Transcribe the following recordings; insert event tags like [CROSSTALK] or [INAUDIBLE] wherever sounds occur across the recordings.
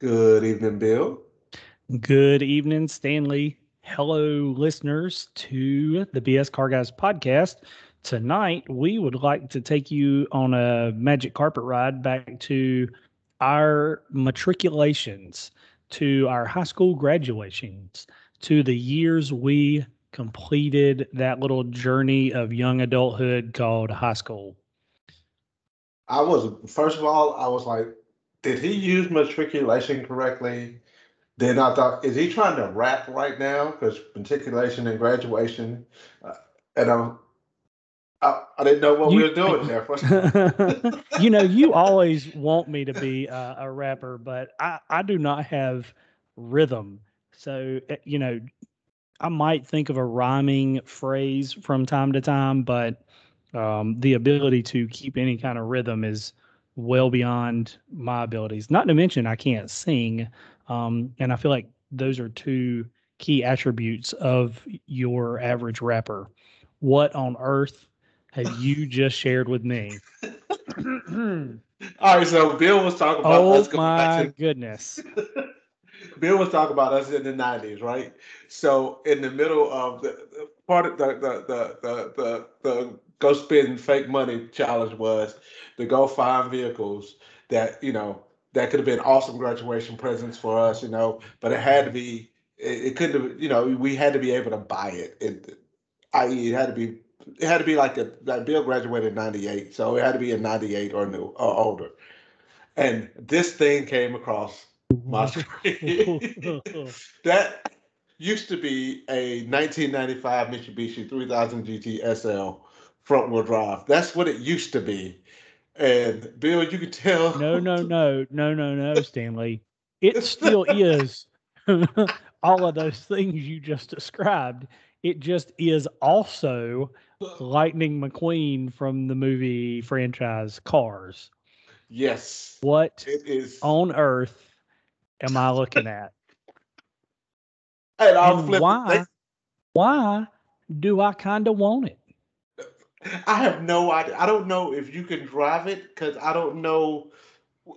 Good evening, Bill. Good evening, Stanley. Hello, listeners to the BS Car Guys podcast. Tonight, we would like to take you on a magic carpet ride back to our matriculations, to our high school graduations, to the years we completed that little journey of young adulthood called high school. I was first of all, I was like, did he use matriculation correctly? Then I thought, is he trying to rap right now? Because matriculation and graduation, uh, and I'm, I, I didn't know what You- we were doing [LAUGHS] there. [LAUGHS] You know, you always want me to be a, a rapper, but I, I do not have rhythm. So, eh, you know, I might think of a rhyming phrase from time to time, but um, the ability to keep any kind of rhythm is well beyond my abilities. Not to mention, I can't sing. Um, and I feel like those are two key attributes of your average rapper. What on earth have you [LAUGHS] just shared with me? [CLEARS THROAT] all right. So Bill was talking about oh us back my to goodness. [LAUGHS] Bill was talking about us in the nineties, right? So in the middle of the the part of the the the the the, the go spend fake money challenge was to go find vehicles that you know that could have been awesome graduation presents for us, you know, but it had to be it, it couldn't have you know we had to be able to buy it. It i.e. it had to be it had to be like a like Bill graduated in '98, so it had to be in '98 or new or older. And this thing came across my [LAUGHS] screen. [LAUGHS] that used to be a 1995 Mitsubishi 3000 GT SL front wheel drive. That's what it used to be. And Bill, you could tell. no, no, no, no, no, no, Stanley. It [LAUGHS] still is [LAUGHS] all of those things you just described. It just is also Lightning McQueen from the movie franchise Cars. Yes, What it is. on earth am I looking [LAUGHS] at? and I'll and it. why? Why do I kind of want it? I have no idea. I don't know if you can drive it because I don't know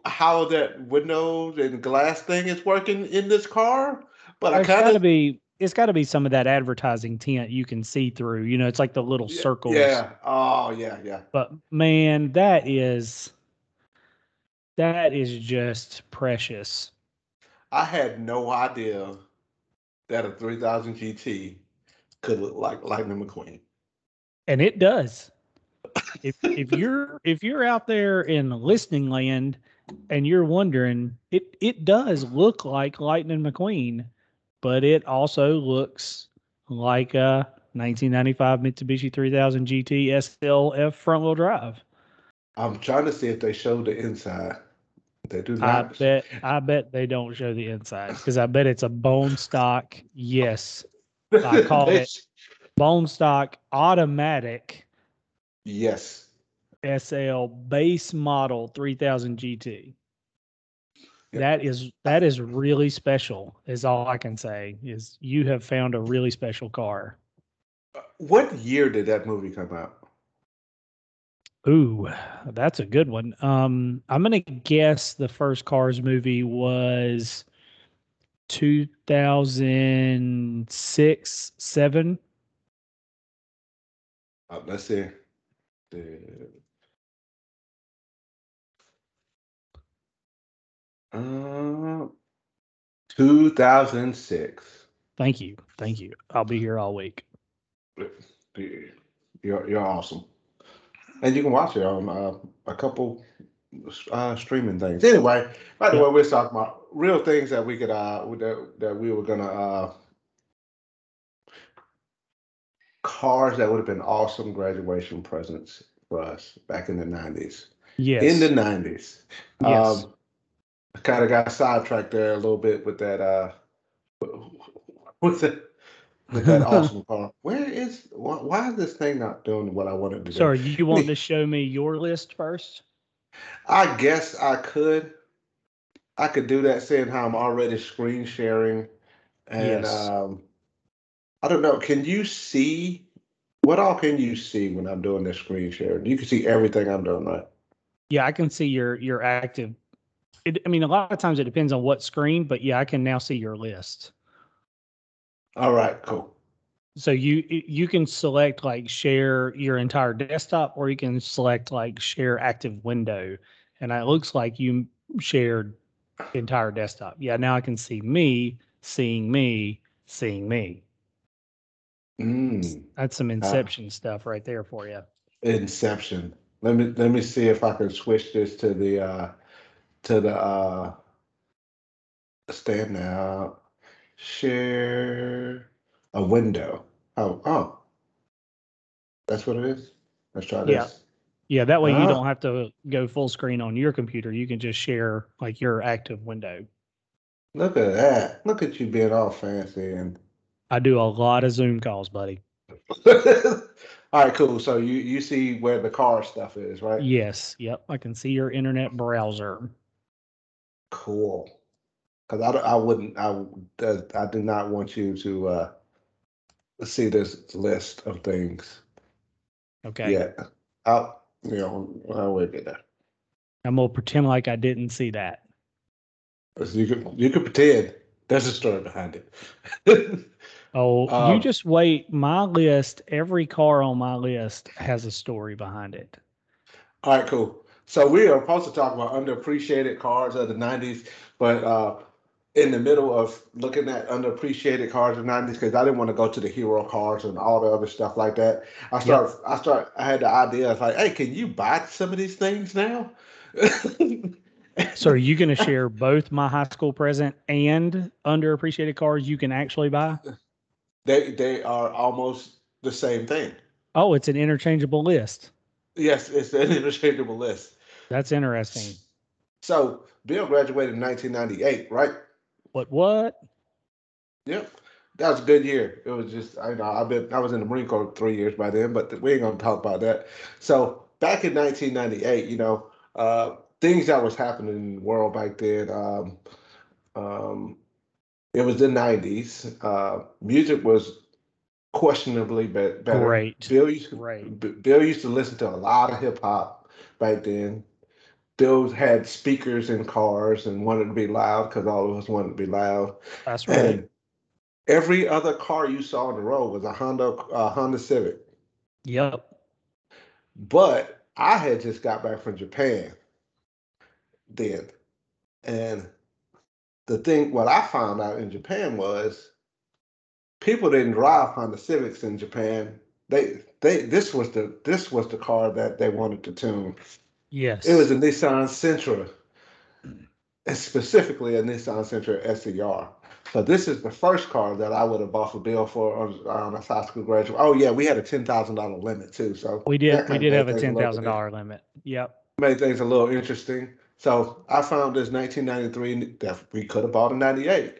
how that windows and glass thing is working in this car. But I kind of be. It's got to be some of that advertising tint you can see through. You know, it's like the little circles. Yeah. Oh, yeah, yeah. But man, that is that is just precious. I had no idea that a 3000 GT could look like Lightning McQueen. And it does. If if you're if you're out there in listening land and you're wondering, it it does look like Lightning McQueen, but it also looks like uh, a 1995 Mitsubishi 3000 GT SLF front wheel drive. I'm trying to see if they show the inside. They do not. I bet I bet they don't show the inside because I bet it's a bone stock. Yes, [LAUGHS] I call They- it- bone stock automatic Yes. SL base model 3000 GT. Yep. That is that is really special. Is all I can say. Is you have found a really special car. What year did that movie come out? Ooh, that's a good one. Um, I'm gonna guess the first Cars movie was 2006, seven. Let's see. The- Uh, 2006. Thank you, thank you. I'll be here all week. You're you're awesome, and you can watch it on uh, a couple uh, streaming things. Anyway, by the Yeah. way, we're talking about real things that we could uh that, that we were gonna uh cars that would have been awesome graduation presents for us back in the nineties. Yes. In the nineties, Yes. um, I kind of got sidetracked there a little bit with that uh [LAUGHS] with the with that [LAUGHS] awesome car. Where is why, why is this thing not doing what I wanted to do? Sorry, you want [LAUGHS] to show me your list first? I guess I could. I could do that, seeing how I'm already screen sharing, and Yes. um, I don't know. Can you see what all can you see when I'm doing this screen share? You can see everything I'm doing, right? Yeah, I can see your your active It, I mean, a lot of times it depends on what screen, but yeah, I can now see your list. All right, cool. So you you can select like share your entire desktop, or you can select like share active window, and it looks like you shared entire desktop. Yeah, now I can see me seeing me seeing me. Mm, That's some Inception stuff right there for you. Inception. Let me let me see if I can switch this to the uh to the uh stand now. Share a window. Oh, oh. That's what it is. Let's try this. Yeah, Yeah, that way you Ah. don't have to go full screen on your computer. You can just share like your active window. Look at that. Look at you being all fancy and I do a lot of Zoom calls, buddy. [LAUGHS] all right, cool. So you you see where the car stuff is, right? Yes. Yep. I can see your internet browser. Cool. Because I, I wouldn't I I do not want you to uh see this list of things Okay. Yeah. I'll you know I will get there. I'm gonna pretend like I didn't see that. You could you could pretend there's a story behind it. [LAUGHS] Oh, you Um, just wait. My list, every car on my list has a story behind it. All right, cool. So we are supposed to talk about underappreciated cars of the '90s, but uh, in the middle of looking at underappreciated cars of the '90s, because I didn't want to go to the hero cars and all the other stuff like that. I start, I start, I had the idea of like, hey, can you buy some of these things now? So are you gonna [LAUGHS] share both my high school present and underappreciated cars you can actually buy? They they are almost the same thing. Oh, it's an interchangeable list. Yes, it's an [LAUGHS] interchangeable list. That's interesting. So Bill graduated in 1998, right? What what? Yep. That was a good year. It was just, I know, I've been, I was in the Marine Corps three years by then, but we ain't gonna talk about that. So back in 1998, you know, uh, things that was happening in the world back then. Um, um, it was the 90s. Uh, music was questionably be- better. Great. Bill used. B- Bill used to listen to a lot of hip hop back then. Bill had speakers in cars and wanted to be loud because all of us wanted to be loud. That's right. And every other car you saw on the road was a Honda uh, Honda Civic. Yep. But I had just got back from Japan then, and the thing what I found out in Japan was people didn't drive Honda Civics in Japan. They they this was the this was the car that they wanted to tune. Yes. It was a Nissan Sentra, specifically a Nissan Sentra SER. So this is the first car that I would have bought for Bill for on, on a high school graduate. Oh yeah, we had a ten thousand dollar limit too. So we did we did have a ten thousand dollar limit. Yep. Made things a little interesting. So I found this 1993 that we could have bought a '98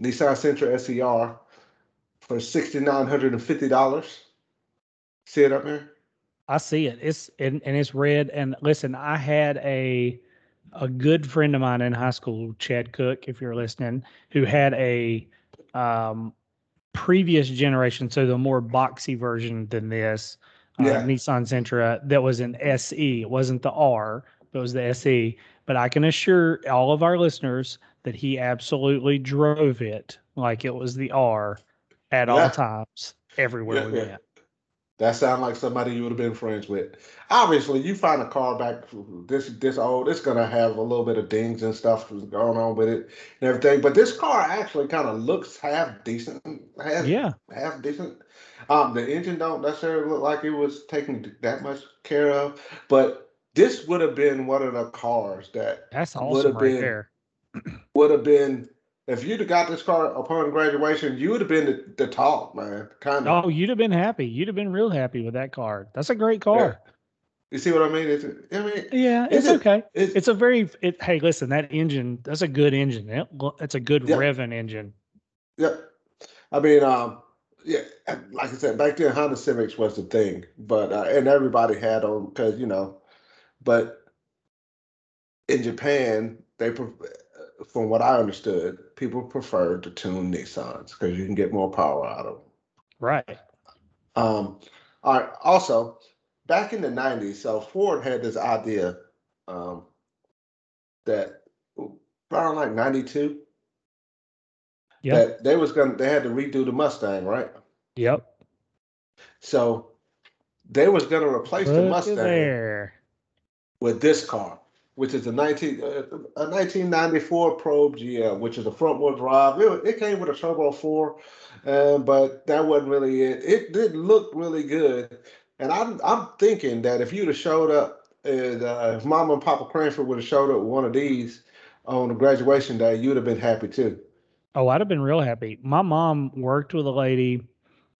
Nissan Sentra SER for sixty nine hundred and fifty dollars. See it up there? I see it. It's and, and it's red. And listen, I had a a good friend of mine in high school, Chad Cook, if you're listening, who had a um, previous generation, so the more boxy version than this, uh, Nissan Sentra that was an SE. It wasn't the R, but it was the SE. But I can assure all of our listeners that he absolutely drove it like it was the R at Yeah. all times, everywhere Yeah, we yeah. went. That sounds like somebody you would have been friends with. Obviously, you find a car back this this old, it's gonna have a little bit of dings and stuff going on with it and everything. But this car actually kind of looks half decent, half Yeah. half decent. Um, the engine don't necessarily look like it was taken that much care of, but this would have been one of the cars that That's Would have right been- there. [CLEARS THROAT] would have been if you'd have got this car upon graduation, you would have been the, the talk, man. Kind of. Oh, you'd have been happy. You'd have been real happy with that car. That's a great car. You see what I mean? It's, I mean, Yeah, Is it's okay. it's, It's a very it, hey, listen, that engine, that's a good engine. It, it's a good Yeah. revving engine. Yeah, I mean, um, yeah, like I said, back then Honda Civics was the thing, but uh, and everybody had them because you know, but in Japan, they, from what I understood, people prefer to tune Nissans because you can get more power out of them. Right. Um, all right. Also, back in the '90s, so Ford had this idea um, that around like '92. Yeah. That they was gonna they had to redo the Mustang, right? Yep. So they was gonna replace the Mustang there. With this car, which is a 19 uh, a 1994 Probe GL, which is a front wheel drive. It, it came with a turbo four, uh, but that wasn't really it. It did look really good, and I'm I'm thinking that if you'd have showed up, uh, if Mama and Papa Cranford would have showed up with one of these on the graduation day, you'd have been happy too. Oh, I'd have been real happy. My mom worked with a lady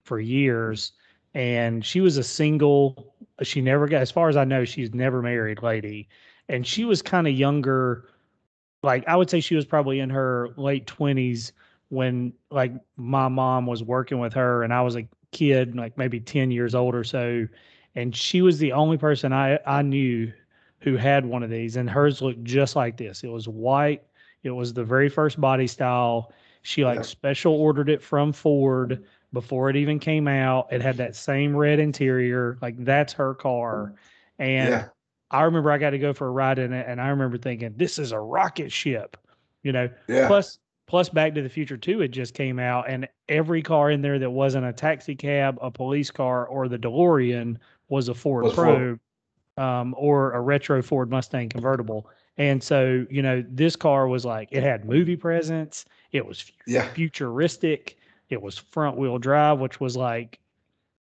for years and she was a single she never got as far as I know, she's never married lady. And she was kind of younger, like I would say she was probably in her late twenties when like my mom was working with her and I was a kid, like maybe 10 years old or so. And she was the only person I, I knew who had one of these, and hers looked just like this. It was white. It was the very first body style. She like Yeah. special ordered it from Ford before it even came out. It had that same red interior. Like that's her car. And yeah, I remember I got to go for a ride in it, and I remember thinking, this is a rocket ship, you know. yeah, Plus, plus Back to the Future 2 it just came out, and every car in there that wasn't a taxi cab, a police car, or the DeLorean was a Ford Was Probe um, or a retro Ford Mustang convertible. And so, you know, this car was like it had movie presence. It was fu- yeah, futuristic. It was front wheel drive, which was like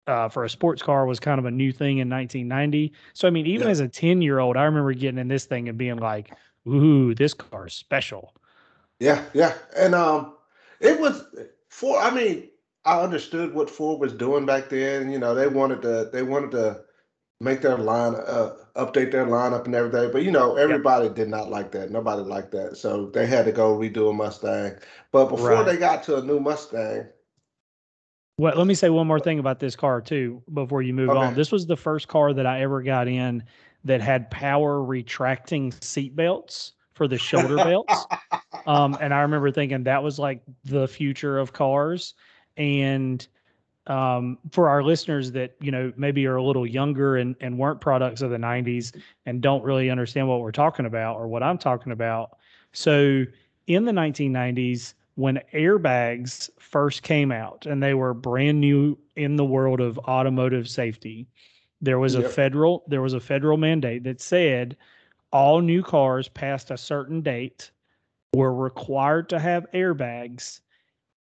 uh, for a sports car was kind of a new thing in 1990. So I mean, even Yeah. as a 10 year old, I remember getting in this thing and being like, "Ooh, this car's special." yeah, yeah. And um, it was for. I mean, I understood what Ford was doing back then. You know, they wanted to they wanted to make their line uh, update their lineup and everything. But you know, everybody did not like that. Nobody liked that, so they had to go redo a Mustang. But before Right. they got to a new Mustang, Well, let me say one more thing about this car too before you move Okay. on. This was the first car that I ever got in that had power retracting seat belts for the shoulder belts. [LAUGHS] Um, and I remember thinking that was like the future of cars. And um, for our listeners that you know maybe are a little younger and, and weren't products of the 90s and don't really understand what we're talking about or what I'm talking about. So in the 1990s, when airbags first came out and they were brand new in the world of automotive safety, there was a federal there was a federal mandate that said all new cars past a certain date were required to have airbags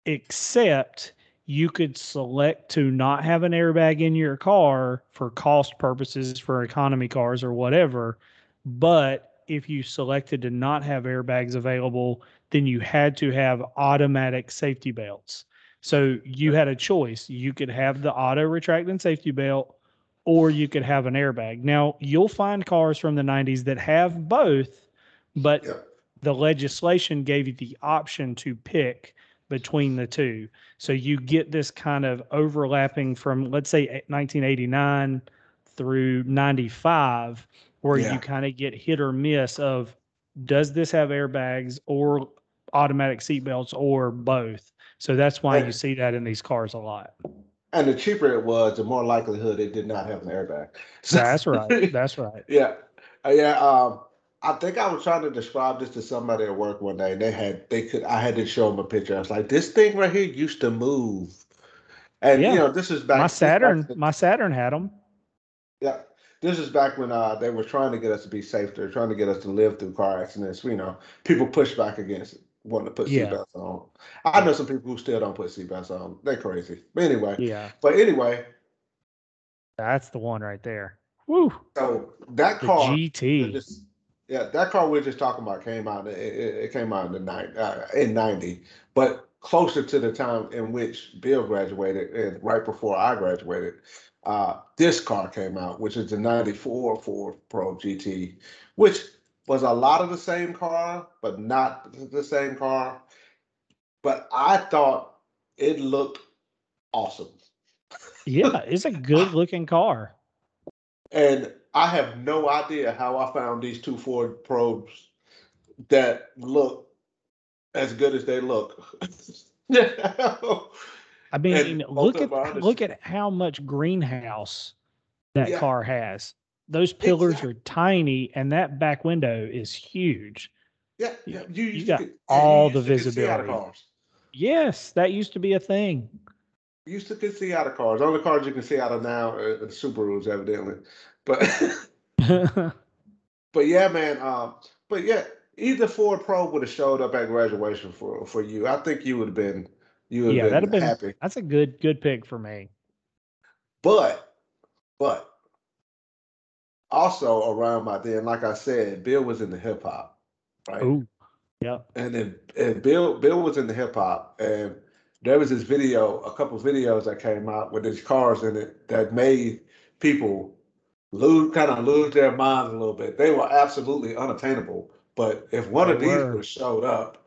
except you could select to not have an airbag in your car for cost purposes for economy cars or whatever. But if you selected to not have airbags available then you had to have automatic safety belts. So you had a choice. You could have the auto retracting safety belt or you could have an airbag. Now you'll find cars from the 90s that have both but yeah, the legislation gave you the option to pick between the two. So you get this kind of overlapping from, let's say, eh, 1989 through 95, where Yeah. you kind of get hit or miss of does this have airbags or automatic seatbelts or both? So that's why you see that in these cars a lot. and the cheaper it was, the more likelihood it did not have an airbag. That's right. [LAUGHS] That's right. Yeah, Uh, yeah. Um, I think I was trying to describe this to somebody at work one day. and They had they could. I had to show them a picture. I was like, "This thing right here used to move," and Yeah. you know, this is back. My this back Saturn, my Saturn had them. yeah, this is back when uh, they were trying to get us to be safe. They're trying to get us to live through car accidents. You know, people push back against it, wanting to put Yeah. seatbelts on. I know some people who still don't put seatbelts on. They're crazy. But anyway, Yeah, but anyway, that's the one right there. Woo, so that the car. GT. Yeah, that car we are just talking about came out. It, it, came out in the uh, in ninety, but closer to the time in which Bill graduated and right before I graduated, uh, this car came out, which is the '94 Ford Probe GT, which was a lot of the same car, but not the same car. But I thought it looked awesome. Yeah, it's a good looking car. And I have no idea how I found these two Ford probes that look as good as they look. [LAUGHS] I mean, both look at look at how much greenhouse that Yeah. car has. Those pillars are tiny, and that back window is huge. Yeah, yeah. You, you used got get- all you the used to get to see out of visibility. cars. Yes, that used to be a thing. You used to could see out of cars. Only cars you can see out of now are the Subarus, evidently. But [LAUGHS] but yeah, man. Um, but yeah, either Ford Probe would have showed up at graduation for for you. I think you would have been you would yeah, have that'd been, have been happy. that's a good good pick for me. But but also around by then, like I said, Bill was in the hip hop, right? Ooh. Yep. and then and Bill Bill was in the hip hop, and there was this video, a couple videos that came out with these cars in it that made people lose kind of lose their minds a little bit. They were absolutely unattainable, but if one of They these were. would have showed up,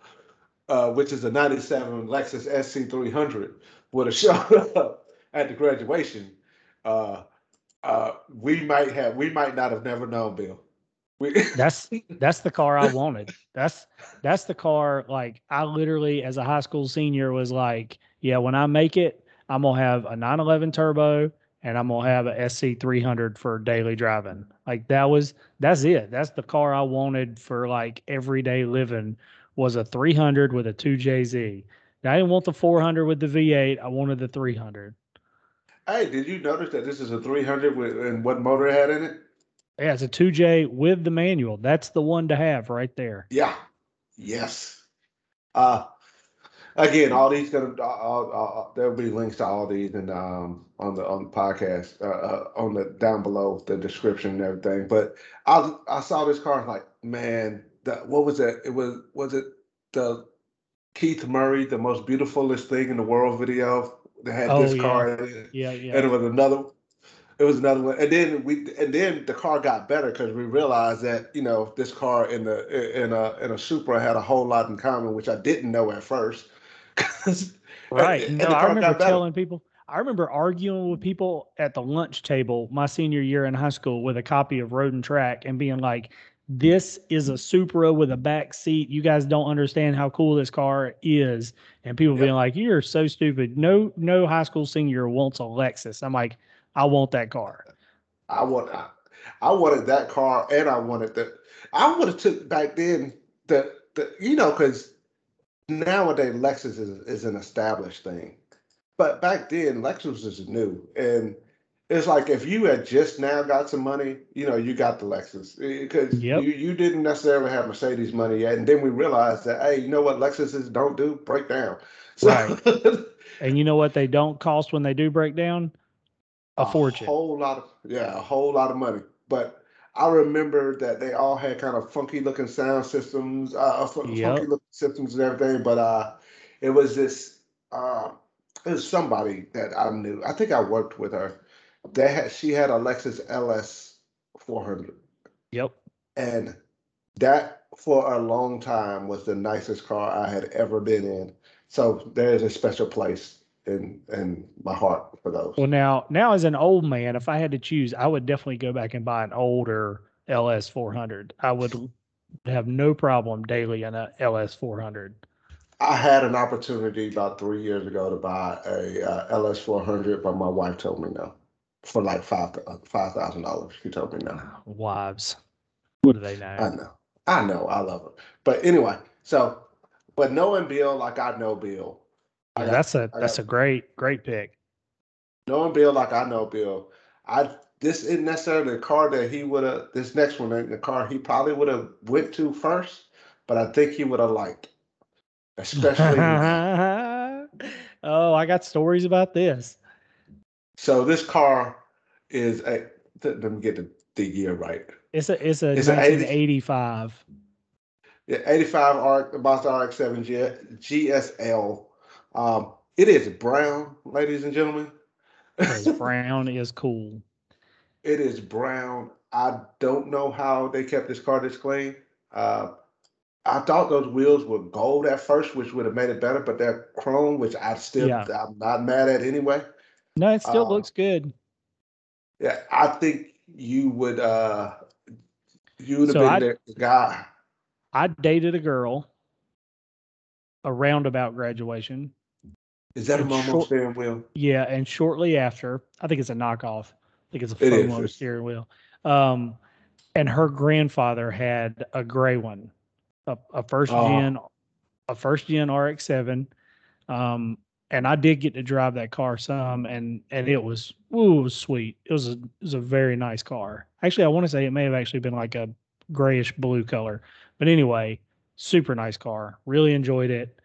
uh, which is a '97 Lexus SC300, would have [LAUGHS] showed up at the graduation, uh, uh, we might have we might not have never known Bill. We, [LAUGHS] That's that's the car I wanted. That's that's the car like I literally as a high school senior was like, yeah, when I make it, I'm gonna have a 911 turbo and I'm gonna have a SC 300 for daily driving. Like that was that's it. That's the car I wanted for like everyday living was a 300 with a 2JZ. I didn't want the 400 with the V8. I wanted the 300. hey, did you notice that this is a 300 with and what motor it had in it? Yeah, it's a 2J with the manual. That's the one to have right there. Yeah. Yes. Uh again, all these gonna uh, uh, there'll be links to all these and um on the on the podcast uh, uh on the down below the description and everything. But I I saw this car like, man, that what was that? It was was it the Keith Murray, the most beautifulest thing in the world video that had Oh, this yeah. car in it. Yeah, yeah. and it was another it was another one and then we and then the car got better because we realized that you know this car in the in a in a supra had a whole lot in common which i didn't know at first [LAUGHS] Right. No, I remember telling people. I remember arguing with people at the lunch table my senior year in high school with a copy of Road and Track and being like, "This is a Supra with a back seat. You guys don't understand how cool this car is." And people Yep. being like, "You're so stupid. No, no high school senior wants a Lexus." I'm like, "I want that car." i want I, I wanted that car and i wanted that. i would have took back then the the you know because nowadays lexus is, is an established thing but back then lexus is new and it's like if you had just now got some money you know you got the lexus eh, because Yep. you, you didn't necessarily have mercedes money yet and then we realized that hey you know what lexuses don't do break down so Right. [LAUGHS] And you know what they don't cost when they do break down? A fortune. A whole lot of yeah, a whole lot of money. But I remember that they all had kind of funky looking sound systems, uh, Yep. funky looking systems and everything. But uh, it was this, uh, it was somebody that I knew. I think I worked with her. They had she had a Lexus LS 400, Yep. and that for a long time was the nicest car I had ever been in. So there is a special place in in my heart for those. Well, now, now as an old man, if I had to choose, I would definitely go back and buy an older LS 400. I would have no problem daily in a LS 400. I had an opportunity about three years ago to buy a uh, LS 400, but my wife told me no for like five five thousand dollars. She told me no. Wives, what do they know? I know, I know, I love her. But anyway, so but knowing Bill like I know Bill, I Yeah, got- that's a I that's got- a great great pick. knowing Bill like I know Bill, I this isn't necessarily the car that he would have. This next one ain't the car he probably would have went to first, but I think he would have liked, especially. [LAUGHS] oh, I got stories about this. so this car is a. Let me get the, the year right. It's a it's a It's a 80 1985. Yeah, 85 RX, the Mazda RX-7 G, GSL. Um, it is brown, ladies and gentlemen. [LAUGHS] brown is cool. It is brown. I don't know how they kept this car this clean. Uh, I thought those wheels were gold at first, which would have made it better, but they're chrome, which I still Yeah. I'm not mad at anyway. No, it still Uh, looks good. Yeah, I think you would uh you would have So been I- the guy. I dated a girl around about graduation. Is that a Momo short- steering wheel? Yeah, and shortly after, I think it's a knockoff. I think it's a It FOMO steering wheel. Um, and her grandfather had a gray one, a, a first Oh. gen, a first gen RX seven. Um, and I did get to drive that car some, and and it was ooh, it was sweet. It was a it was a very nice car. Actually, I want to say it may have actually been like a grayish blue color, but anyway, super nice car. Really enjoyed it.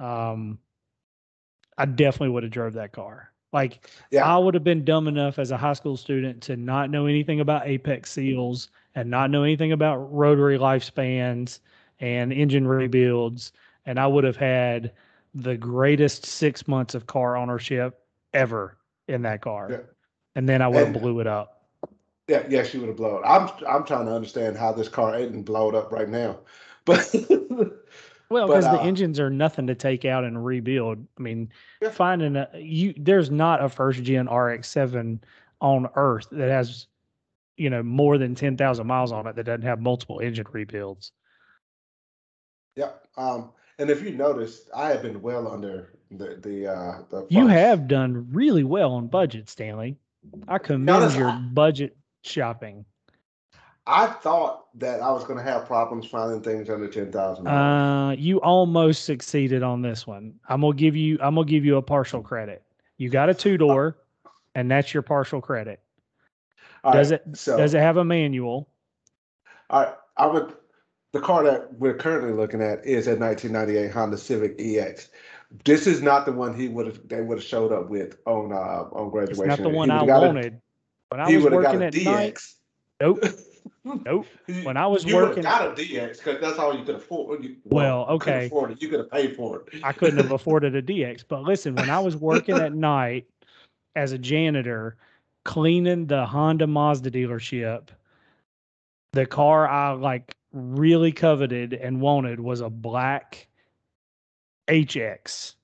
Um, I definitely would have drove that car. Like Yeah. I would have been dumb enough as a high school student to not know anything about apex seals and not know anything about rotary lifespans and engine rebuilds, and I would have had the greatest six months of car ownership ever in that car. Yeah. And then I would have blew it up. Yeah, yes, you would have blown. I'm I'm trying to understand how this car isn't blowed up right now. But [LAUGHS] Well, because the uh, engines are nothing to take out and rebuild. I mean, Yeah. finding a you there's not a first gen RX seven on Earth that has, you know, more than ten thousand miles on it that doesn't have multiple engine rebuilds. yeah, um, and if you noticed, I have been well under the the uh the You have done really well on budget, Stanley. I commend your I- budget shopping. I thought that I was going to have problems finding things under ten thousand. Uh, you almost succeeded on this one. I'm gonna give you. I'm gonna give you a partial credit. You got a two door, and that's your partial credit. Does it So does it have a manual? I I would. The car that we're currently looking at is a 1998 Honda Civic EX. This is not the one he would have. They would have showed up with on uh on It's graduation. not the one I would've a- wanted. When I he was working a at DX. night, nope, [LAUGHS] nope. [LAUGHS] When I was you working, got a DX because that's all you could afford. You, Well, couldn't okay. afford it. You could have paid for it. I couldn't have [LAUGHS] afforded a DX. But listen, when I was working at night as a janitor, cleaning the Honda Mazda dealership, the car I like really coveted and wanted was a black HX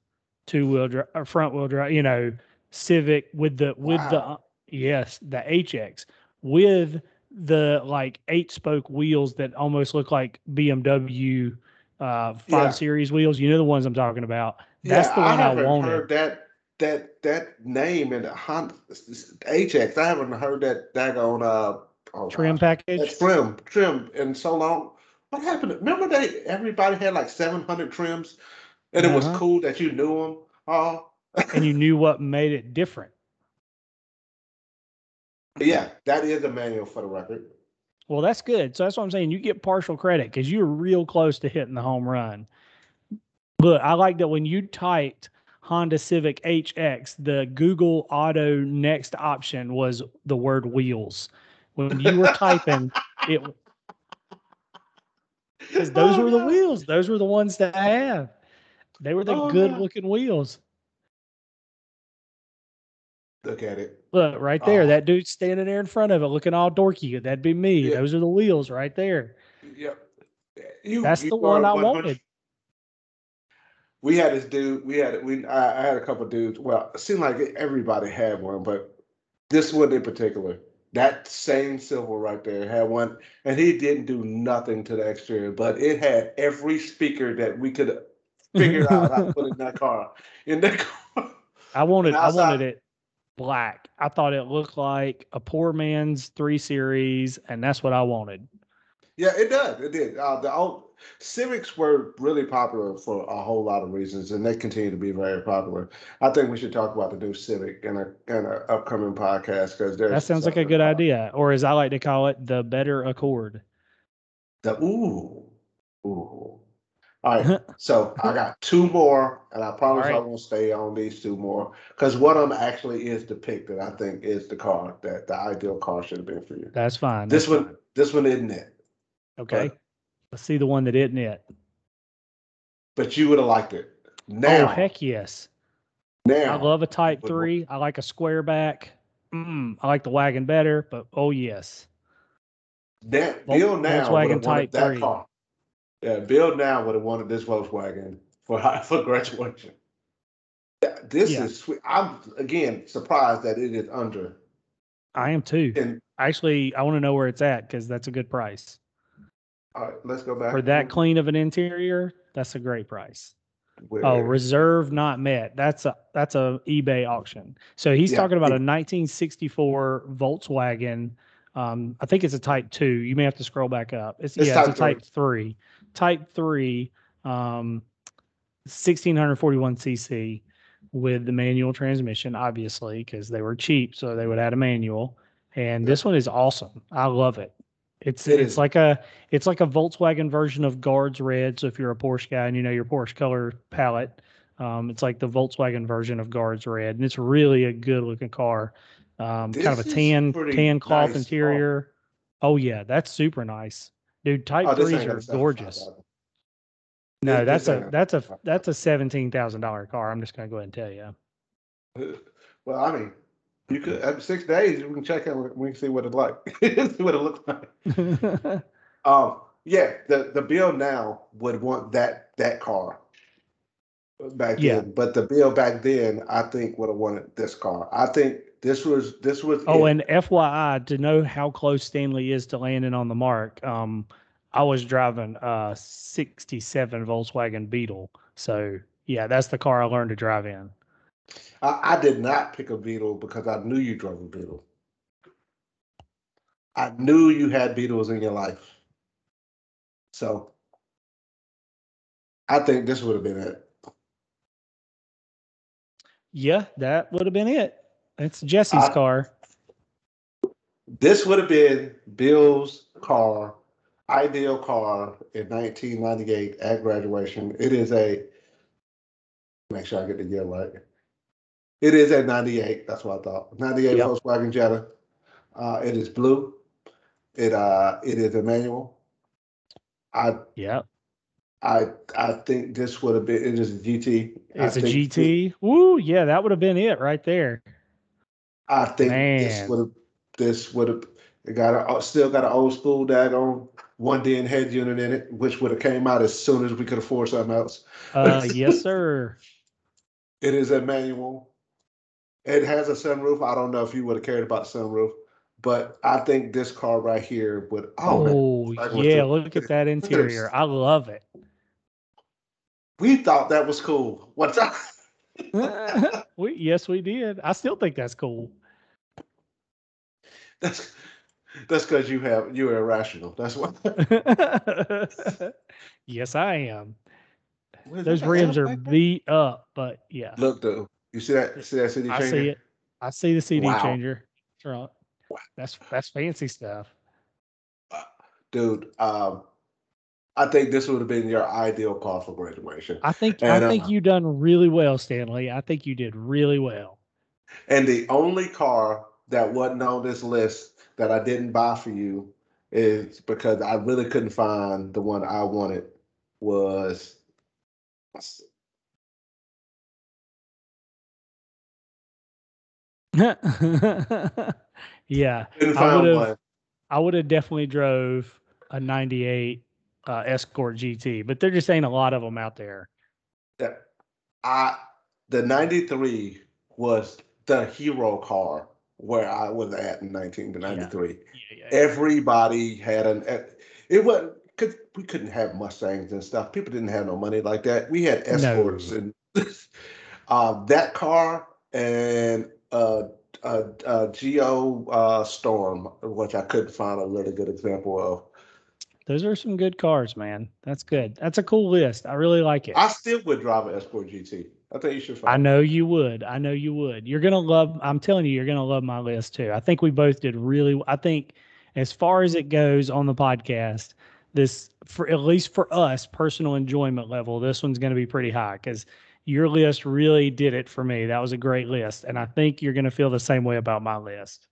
two wheel drive, front wheel drive, you know, Civic with the with the Wow. uh, yes, the HX with the like eight spoke wheels that almost look like BMW uh five Yeah. series wheels. You know the ones I'm talking about. That's Yeah, the one I, haven't wanted. heard that that that name in the Honda HX. I haven't heard that daggone uh oh, Trim gosh, package. trim trim in so long. What happened? Remember they everybody had like seven hundred trims, and it was Uh-huh. cool that you knew them all. and you [LAUGHS] knew what made it different. Yeah, that is a manual for the record. Well, that's good. So that's what I'm saying. You get partial credit because you're real close to hitting the home run. Look, I like that when you typed Honda Civic HX, the Google Auto next option was the word wheels. When you were typing, [LAUGHS] it because those Oh, were the no. wheels. Those were the ones that I have. They were the Oh, good no. looking wheels. Look at it. Look right there. Oh. That dude standing there in front of it, looking all dorky. That'd be me. Yeah. Those are the wheels right there. Yep. You, That's you the one I wanted. We had this dude. We had we. I, I had a couple dudes. Well, it seemed like everybody had one, but this one in particular, that same silver right there had one, and he didn't do nothing to the exterior, but it had every speaker that we could [LAUGHS] figure out how to put in that car. In that car. I wanted [LAUGHS] I wanted it black. I thought it looked like a poor man's three series, and that's what I wanted. Yeah, it does. It did. Uh, the old Civics were really popular for a whole lot of reasons, and they continue to be very popular. I think we should talk about the new Civic in a in an upcoming podcast because That sounds like a good about idea, or as I like to call it, the better Accord. The ooh, ooh. All right, [LAUGHS] so I got two more, and I promise I won't stay on these two more because one of them actually is depicted. I think is the car that the ideal car should have been for you. That's fine. This one, fine. this one isn't it, Okay. Let's see the one that isn't it. but you would have liked it. Oh Now, heck yes. now, I love a Type Three. I like a square back. Mm, I like the wagon better, but oh yes. That Vol- Bill now Volkswagen Type that 3. car. Yeah, Bill now would have wanted this Volkswagen for [LAUGHS] for graduation. Yeah, This Yeah. is sweet. I'm again surprised that it is under. I am too. And Actually, I want to know where it's at because that's a good price. all right, let's go back For that clean of an interior, that's a great price. Where- Oh, reserve not met. That's a that's a eBay auction. So he's Yeah, talking about a 1964 Volkswagen. Um, I think it's a Type Two. You may have to scroll back up. It's, It's yeah, it's a Type Three. Type 3, um, 1641 cc with the manual transmission, obviously, because they were cheap, so they would add a manual. And this one is awesome. I love it. It's It it's is. like a it's like a Volkswagen version of Guards Red. So if you're a Porsche guy and you know your Porsche color palette, um, it's like the Volkswagen version of Guards Red, and it's really a good looking car. Um, kind of a tan tan cloth nice car. interior. Oh yeah, that's super nice, dude. Type Oh, threes are a 75,000. gorgeous. No, This- that's this a that's a a- that's a seventeen thousand dollar car. I'm just gonna go ahead and tell you. [LAUGHS] Well, I mean, you could after six days we can check out. We can see what it like. [LAUGHS] see what it looks like. [LAUGHS] Um, yeah, the the bill now would want that that car back Yeah. then, but the bill back then, I think would have wanted this car. I think this was this was. oh, it. and FYI, to know how close Stanley is to landing on the mark, um, I was driving a '67 Volkswagen Beetle. So yeah, that's the car I learned to drive in. I, I did not pick a Beetle because I knew you drove a Beetle. I knew you had Beetles in your life. So I think this would have been it. Yeah, that would have been it. It's Jesse's I- car. This would have been Bill's car, ideal car in 1998 at graduation. It is a, make sure I get the year right. It is a 98. That's what I thought. 98 Yep. Volkswagen Jetta. Uh, it is blue. It uh, it is a manual. I yeah. I I think this would have been. It is a GT. I it's a think GT. Woo, yeah, that would have been it right there. I think this would have this would have it got a uh, still got an old school daggone one DIN head unit in it, which would have came out as soon as we could afford something else. Uh, yes, [LAUGHS] sir. It is a manual. It has a sunroof. I don't know if you would have cared about sunroof, but I think this car right here would. Oh, Oh, yeah, look at that interior. I love it. we thought that was cool. What's [LAUGHS] up? [LAUGHS] we, yes, we did. I still think that's cool. That's that's because you have you're irrational. That's what. [LAUGHS] yes, I am. Those rims are beat up, but yeah, Look, though. You see that? See that CD changer? I see it. I see the CD Wow. changer. That's. Wow. That's that's fancy stuff. dude. Um, I think this would have been your ideal car for graduation. I think And, I think uh, you done really well, Stanley. I think you did really well. And the only car that wasn't on this list that I didn't buy for you is because I really couldn't find the one I wanted was [LAUGHS] yeah, I would've- I would have definitely drove a 98 uh, Escort GT, but there just ain't a lot of them out there. That I the 93 was the hero car where I was at in 1993. Yeah, yeah, everybody had an it wasn't because we couldn't have mustangs and stuff people didn't have no money like that we had escorts and [LAUGHS] uh, that car and uh, uh, uh, geo uh, storm which i couldn't find a really good example of Those are some good cars, man. That's good. That's a cool list. I really like it. i still would drive an escort gt i think you should I know you would. I know you would. You're gonna love. I'm telling you, you're gonna love my list too. I think we both did really. I think as far as it goes on the podcast, this for at least for us, personal enjoyment level, this one's gonna be pretty high because your list really did it for me. That was a great list, and I think you're gonna feel the same way about my list.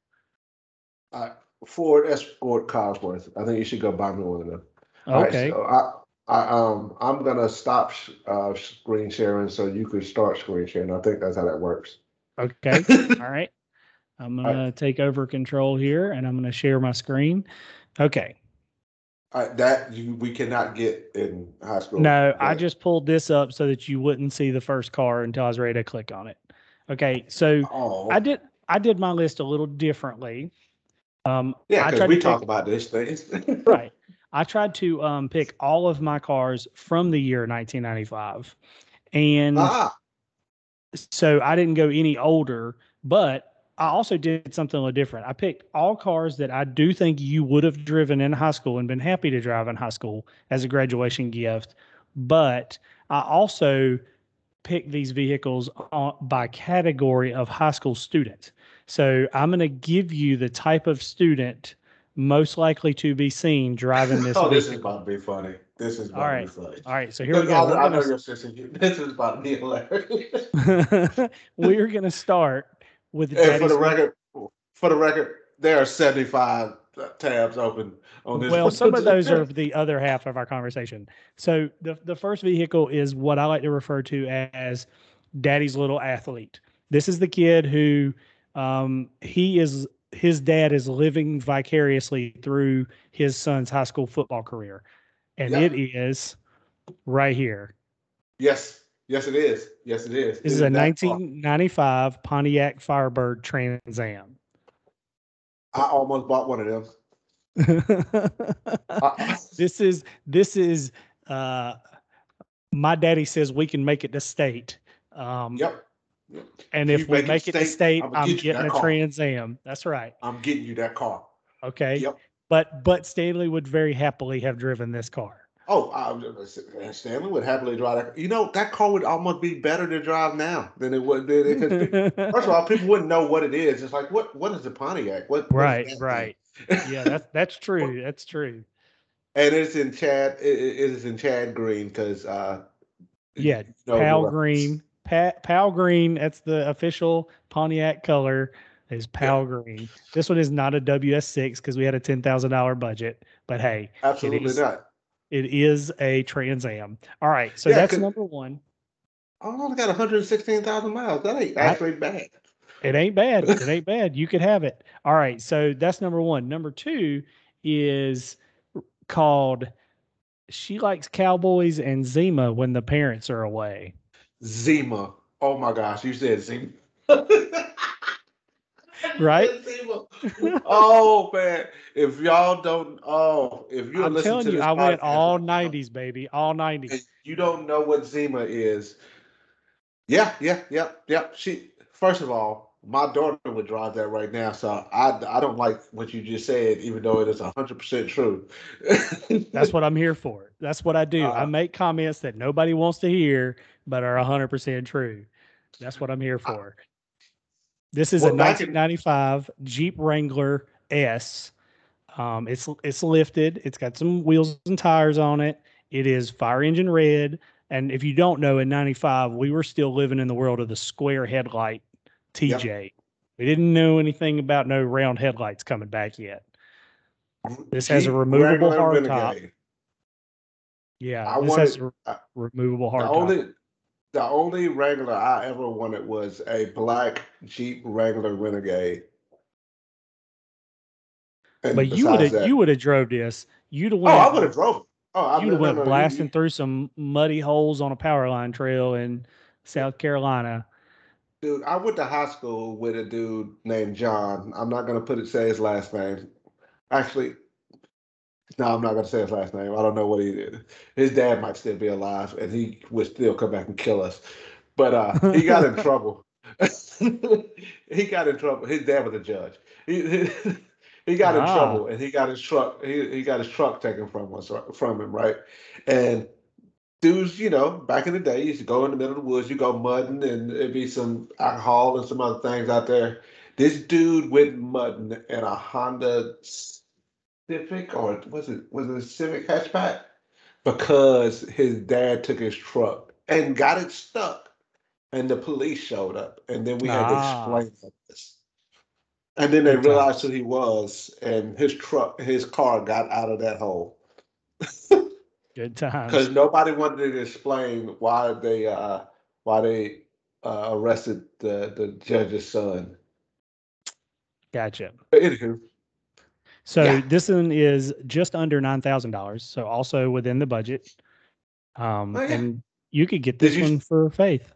uh, ford escort cosworth i think you should go buy me one of them All right, Okay. so I, I, um, I'm gonna stop sh- uh, screen sharing so you can start screen sharing. I think that's how that works. Okay. [LAUGHS] All right. I'm right. gonna take over control here, and I'm gonna share my screen. Okay. Uh, that you, we cannot get in high school. No, I just pulled this up so that you wouldn't see the first car until I was ready to click on it. Okay, so Oh, I did I did my list a little differently. Um, yeah, because we talk about this things. [LAUGHS] right. I tried to um, pick all of my cars from the year 1995, and ah, so I didn't go any older. But I also did something a little different. I picked all cars that I do think you would have driven in high school and been happy to drive in high school as a graduation gift. But I also picked these vehicles on, by category of high school student. So I'm going to give you the type of student most likely to be seen driving this. [LAUGHS] oh, this is about to be funny. This is about All to be funny. All right, so here we go. I, I know your sister. This is about to be hilarious. [LAUGHS] We're going to start with and for the record, for the record, there are seventy-five tabs open on this. Well, some of those are [LAUGHS] the other half of our conversation. So the the first vehicle is what I like to refer to as daddy's little athlete. This is the kid who um, he is his dad is living vicariously through his son's high school football career. And Yeah. it is right here. Yes, yes, it is. Yes, it is. This It is a that car. 1995 Pontiac Firebird Trans Am. I almost bought one of them. [LAUGHS] I- this is this is uh my daddy says we can make it to state um yep, and if we make it it to state, state i'm get getting a car. trans am that's right I'm getting you that car. okay Yep. but but stanley would very happily have driven this car Oh, I, Stanley would happily drive that. You know, that car would almost be better to drive now than it would. Than it, [LAUGHS] first of all, people wouldn't know what it is. It's like, what what is the Pontiac? What what right right [LAUGHS] yeah that's that's true that's true And it's in Chad. It, it is in Chad Green because uh, yeah you know, pal the- green pa- pal green that's the official pontiac color is pal green this one is not a ws6 because we had a $10000 budget but hey Absolutely is- not. It is a Trans Am. All right, so Yeah, that's number one. Oh, I only got 116,000 miles. That ain't I- actually bad. It ain't bad. It [LAUGHS] ain't bad. You could have it. All right, so that's number one. Number two is called "She Likes Cowboys and Zima When the Parents Are Away." Zima. Oh my gosh, you said Zima. [LAUGHS] Right? Zima. Oh man, if y'all don't, oh, if you're I'm listening telling to you, this I went all right now, '90s, baby, all '90s. you don't know what Zima is. Yeah, yeah, yeah, yeah. She first of all, my daughter would drive that right now, so I I don't like what you just said, even though it is hundred percent true. That's what I'm here for. That's what I do. I Uh, make comments that nobody wants to hear, but are 100% true. That's what I'm here for. This is a Well, in- 1995 Jeep Wrangler S. Um, it's it's lifted. It's got some wheels and tires on it. It is fire engine red. And if you don't know, in '95 we were still living in the world of the square headlight TJ. We didn't know anything about no round headlights coming back yet. This has a removable hardtop. Yeah, I this has wanted- a uh, removable The hardtop. only the only Wrangler I ever wanted was a black Jeep Wrangler Renegade. And But you would have you would have drove this. You'd have went. Oh. I would have drove. it. Oh, I You'd have no, went no, you- blasting you- through some muddy holes on a power line trail in South Carolina. Dude, I went to high school with a dude named John. I'm not gonna put it say his last name. Actually, no, I'm not gonna say his last name. I don't know what he did. His dad might still be alive, and he would still come back and kill us. But uh, he got in [LAUGHS] trouble. [LAUGHS] he got in trouble. His dad was a judge. He he, [LAUGHS] he got in Ah. trouble, and he got his truck. He, he got his truck taken from us from him, right? And dudes, you know, back in the day, you used to go in the middle of the woods, you go mudding, and it'd be some alcohol and some other things out there. This dude went mudding in a Honda Civic, or was it was it a Civic hatchback? Because his dad took his truck and got it stuck, and the police showed up, and then we had Ah. to explain this. And then they Good realized times. who he was, and his truck, his car got out of that hole Good times. because nobody wanted to explain why they uh why they uh, arrested the the judge's son. Gotcha. But anywho, So Yeah. this one is just under nine thousand dollars. So also within the budget. Um, Oh, yeah. and you could get this you- one for faith.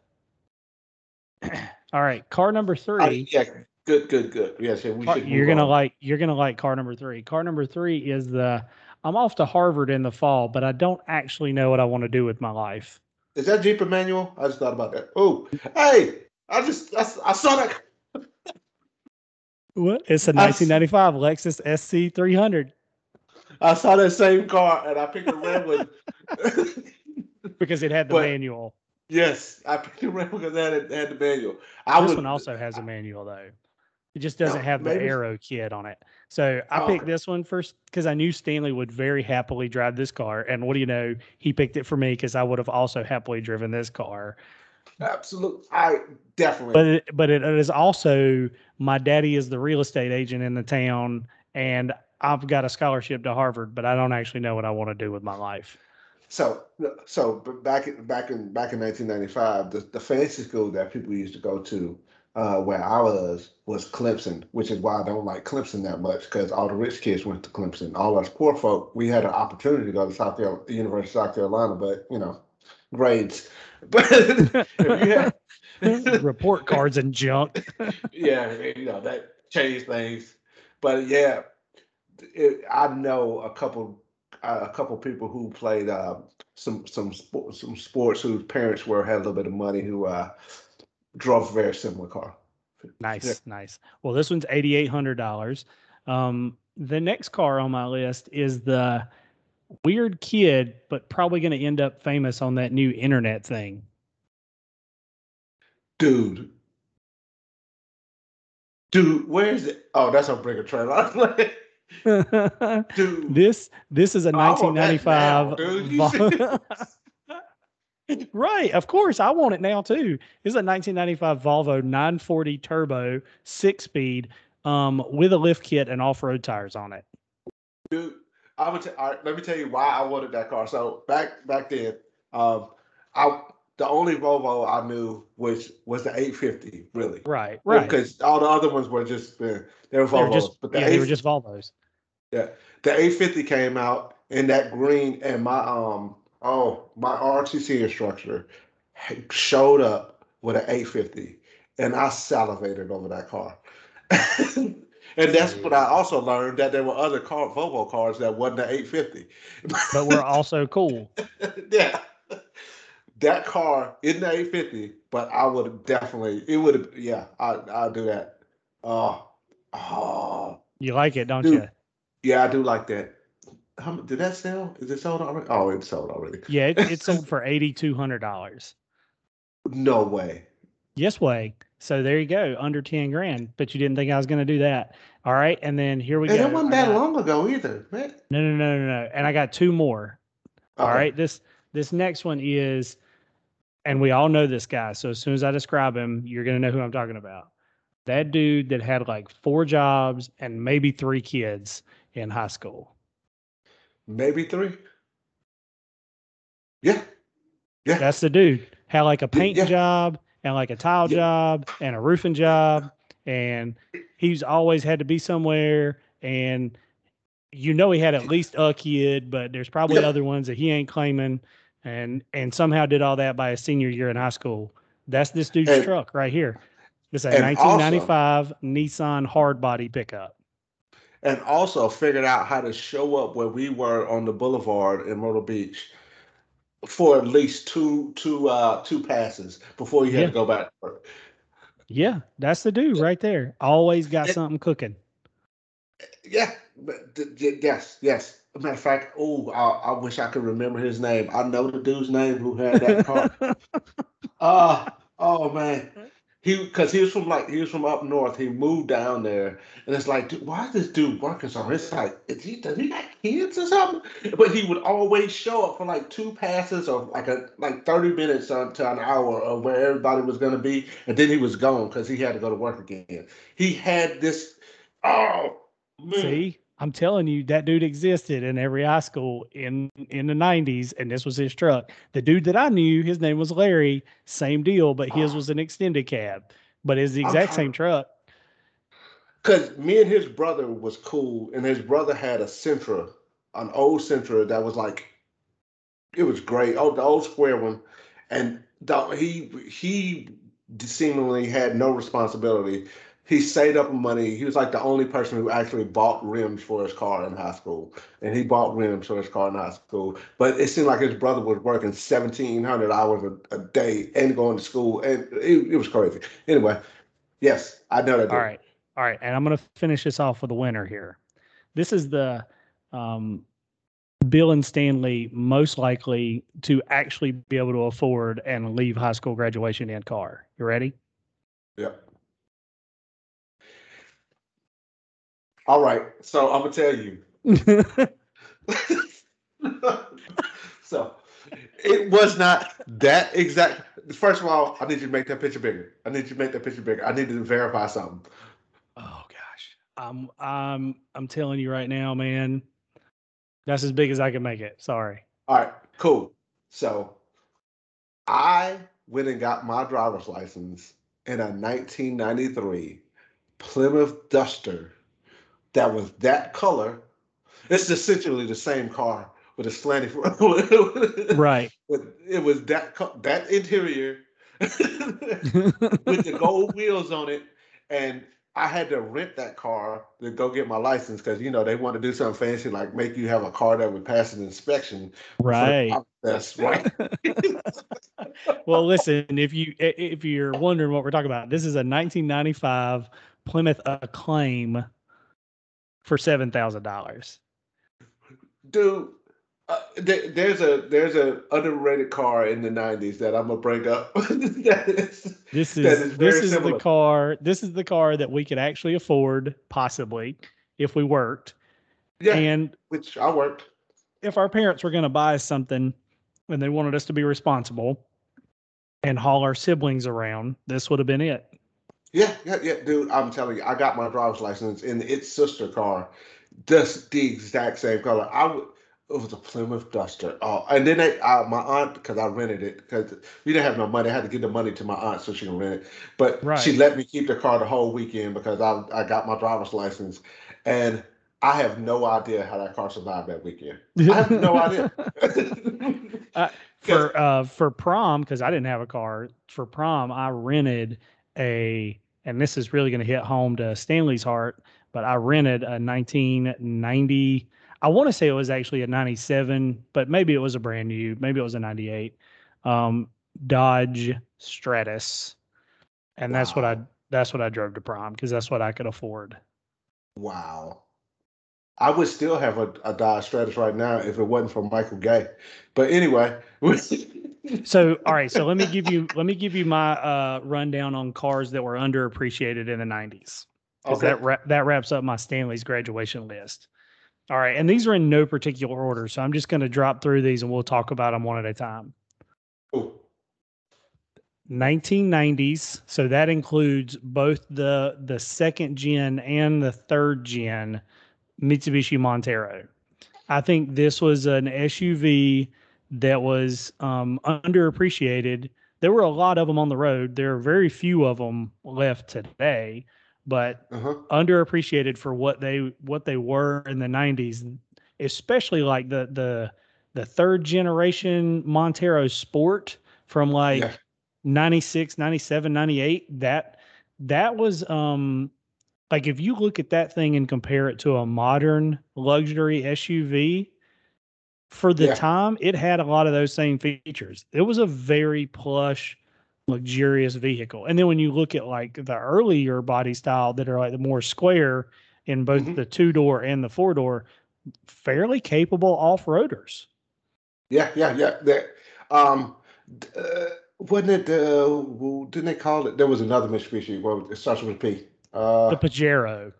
[CLEARS THROAT] All right, car number three. I- yeah, good, good, good. Yes, yeah, we Car- you're gonna on. like you're gonna like car number three. Car number three is the I'm off to Harvard in the fall, but I don't actually know what I want to do with my life. Is that Jeep Emmanuel? I just thought about that. Oh, hey, I just I saw that. What? It's a 1995 Lexus SC 300 I saw that same car and I picked the red one. because it had the But- manual. yes, I picked the red one because that had, had the manual. I This would, one also has a manual though. It just doesn't No, have the maybe- arrow kit on it. So I Oh, picked okay. this one first because I knew Stanley would very happily drive this car. And what do you know? He picked it for me because I would have also happily driven this car. absolutely. I definitely. But it, but it is also my daddy is the real estate agent in the town, and I've got a scholarship to Harvard, but I don't actually know what I want to do with my life. So, so back in back in back in 1995, the, the fancy school that people used to go to, uh, where I was, was Clemson, which is why I don't like Clemson that much because all the rich kids went to Clemson. All us poor folk, we had an opportunity to go to South Carolina, University of South Carolina, but you know, grades. [LAUGHS] But if you had, [LAUGHS] Report cards and junk. [LAUGHS] yeah, you know that changed things. But yeah, it, I know a couple a couple people who played uh, some some sport, some sports whose parents were had a little bit of money who uh, drove a very similar car. Nice, nice. Well, this one's eighty eight hundred dollars. Um, the next car on my list is the weird kid, but probably going to end up famous on that new internet thing. Dude, dude, where is it? Oh, that's a Bring a Trailer. [LAUGHS] [LAUGHS] dude, this this is a I want 1995 now, Vol- [LAUGHS] right of course i want it now too this is a 1995 volvo 940 turbo six speed um with a lift kit and off-road tires on it dude. I would. T- all right, let me tell you why I wanted that car. So back back then, um, I the only Volvo I knew was was the 850. Really, right right Because all the other ones were just uh, they were they were Volvos, just but the yeah, they were just volvos Yeah, the 850 came out in that green, and my um oh my RTC instructor showed up with an 850, and I salivated over that car. [LAUGHS] and that's what I also learned that there were other car Volvo cars that wasn't the 850. but we're also cool [LAUGHS] yeah. That car isn't the 850, but I would definitely it would have yeah, I I'll do that. Oh, oh you like it don't Dude. you yeah, I do like that. How, did that sell? Is it sold already? Oh, it's sold already. yeah it, it [LAUGHS] sold for $8200 No way. yes way so there you go under 10 grand but you didn't think i was going to do that all right and then here we And go it wasn't that got- long ago either, man. no no no no no and i got two more All right. This this next one is, and we all know this guy. So as soon as I describe him, you're gonna know who I'm talking about. That dude that had like four jobs and maybe three kids in high school. Maybe three. Yeah. Yeah. That's the dude. Had like a paint yeah. job and like a tile Yeah. job and a roofing job. And he's always had to be somewhere. And you know he had at least a kid, but there's probably Yeah. other ones that he ain't claiming. And and somehow did all that by his senior year in high school. That's this dude's And- truck right here. It's a and 1995 Nissan hardbody pickup. and also figured out how to show up where we were on the boulevard in Myrtle Beach for at least two two uh two passes before you had Yeah. to go back to work. Yeah, that's the dude right there. Always got And- something cooking. Yeah, but yes, yes. Matter of fact, oh, I, I wish I could remember his name. I know the dude's name who had that car. Uh [LAUGHS] oh man. He because he was from like he was from up north. He moved down there, and it's like, dude, why is this dude working so? hard? It's like, is he does he got kids or something? But he would always show up for like two passes or like a like thirty minutes to an hour of where everybody was gonna be, and then he was gone because he had to go to work again. He had this. Oh man, See, I'm telling you, that dude existed in every high school in in the '90s, and this was his truck. The dude that I knew, his name was Larry. Same deal, but his was an extended cab, but it's the exact same truck. Cause me and his brother was cool, and his brother had a Sentra, an old Sentra that was like, it was great. Oh, the old square one, and the, he he seemingly had no responsibility. He saved up money. He was like the only person who actually bought rims for his car in high school, and he bought rims for his car in high school. But it seemed like his brother was working seventeen hundred hours a, a day and going to school, and it, it was crazy. Anyway, yes, I know that. All right. All right, and I'm going to finish this off with a winner here. This is the um, Bill and Stanley most likely to actually be able to afford and leave high school graduation in car. You ready? Yep. All right. So I'm gonna tell you. [LAUGHS] [LAUGHS] so it was not that exact. First of all, I need you to make that picture bigger. I need you to make that picture bigger. I need to verify something. Oh gosh, I'm I'm I'm telling you right now, man. That's as big as I can make it. Sorry. All right, cool. So I went and got my driver's license in a 1993 Plymouth Duster that was that color. It's essentially the same car with a slanty front. [LAUGHS] right. It was that that interior with the gold [LAUGHS] wheels on it, and I had to rent that car to go get my license because you know they want to do something fancy like make you have a car that would pass an inspection. Right. That's right. [LAUGHS] well, listen, if you if you're wondering what we're talking about, this is a 1995 Plymouth Acclaim for seven thousand dollars. Dude, uh, th- there's a there's a underrated car in the '90s that I'm gonna bring up. [LAUGHS] is, this is, is this is similar. the car. This is the car that we could actually afford, possibly, if we worked. Yeah, and which I worked. If our parents were going to buy something, and they wanted us to be responsible and haul our siblings around, this would have been it. Yeah, yeah, yeah, dude. I'm telling you, I got my driver's license in its sister car, just the exact same color. I would. It was a Plymouth Duster. Oh, and then they, uh, my aunt, because I rented it, because we didn't have no money. I had to give the money to my aunt so she can rent it. But right. she let me keep the car the whole weekend because I, I got my driver's license. And I have no idea how that car survived that weekend. I have no idea. [LAUGHS] [LAUGHS] uh, for uh, for prom, because I didn't have a car. For prom, I rented a and this is really going to hit home to Stanley's heart, but I rented a 1990. I want to say it was actually a 97, but maybe it was a brand new, maybe it was a 98 um, Dodge Stratus. And wow. that's what I that's what I drove to prom because that's what I could afford. Wow. I would still have a, a Dodge Stratus right now if it wasn't for Michael Gay. But anyway, [LAUGHS] so all right, so let me give you let me give you my uh, rundown on cars that were underappreciated in the '90s because okay. that ra- that wraps up my Stanley's graduation list. All right, and these are in no particular order, so I'm just going to drop through these and we'll talk about them one at a time. Ooh. 1990s, so that includes both the the second gen and the third gen Mitsubishi Montero. I think this was an SUV that was um, underappreciated. There were a lot of them on the road. There are very few of them left today, but uh-huh. underappreciated for what they what they were in the '90s, especially like the the the third generation Montero Sport from like yeah. 96, 97, 98. That that was um like if you look at that thing and compare it to a modern luxury SUV, for the yeah. time, it had a lot of those same features. It was a very plush, luxurious vehicle. And then when you look at like the earlier body style that are like the more square in both mm-hmm. the two door and the four door, fairly capable off roaders. Yeah, yeah, yeah. That um, uh, wasn't it? Uh, didn't they call it? There was another Mitsubishi. Well, it starts with P. Uh, the Pajero.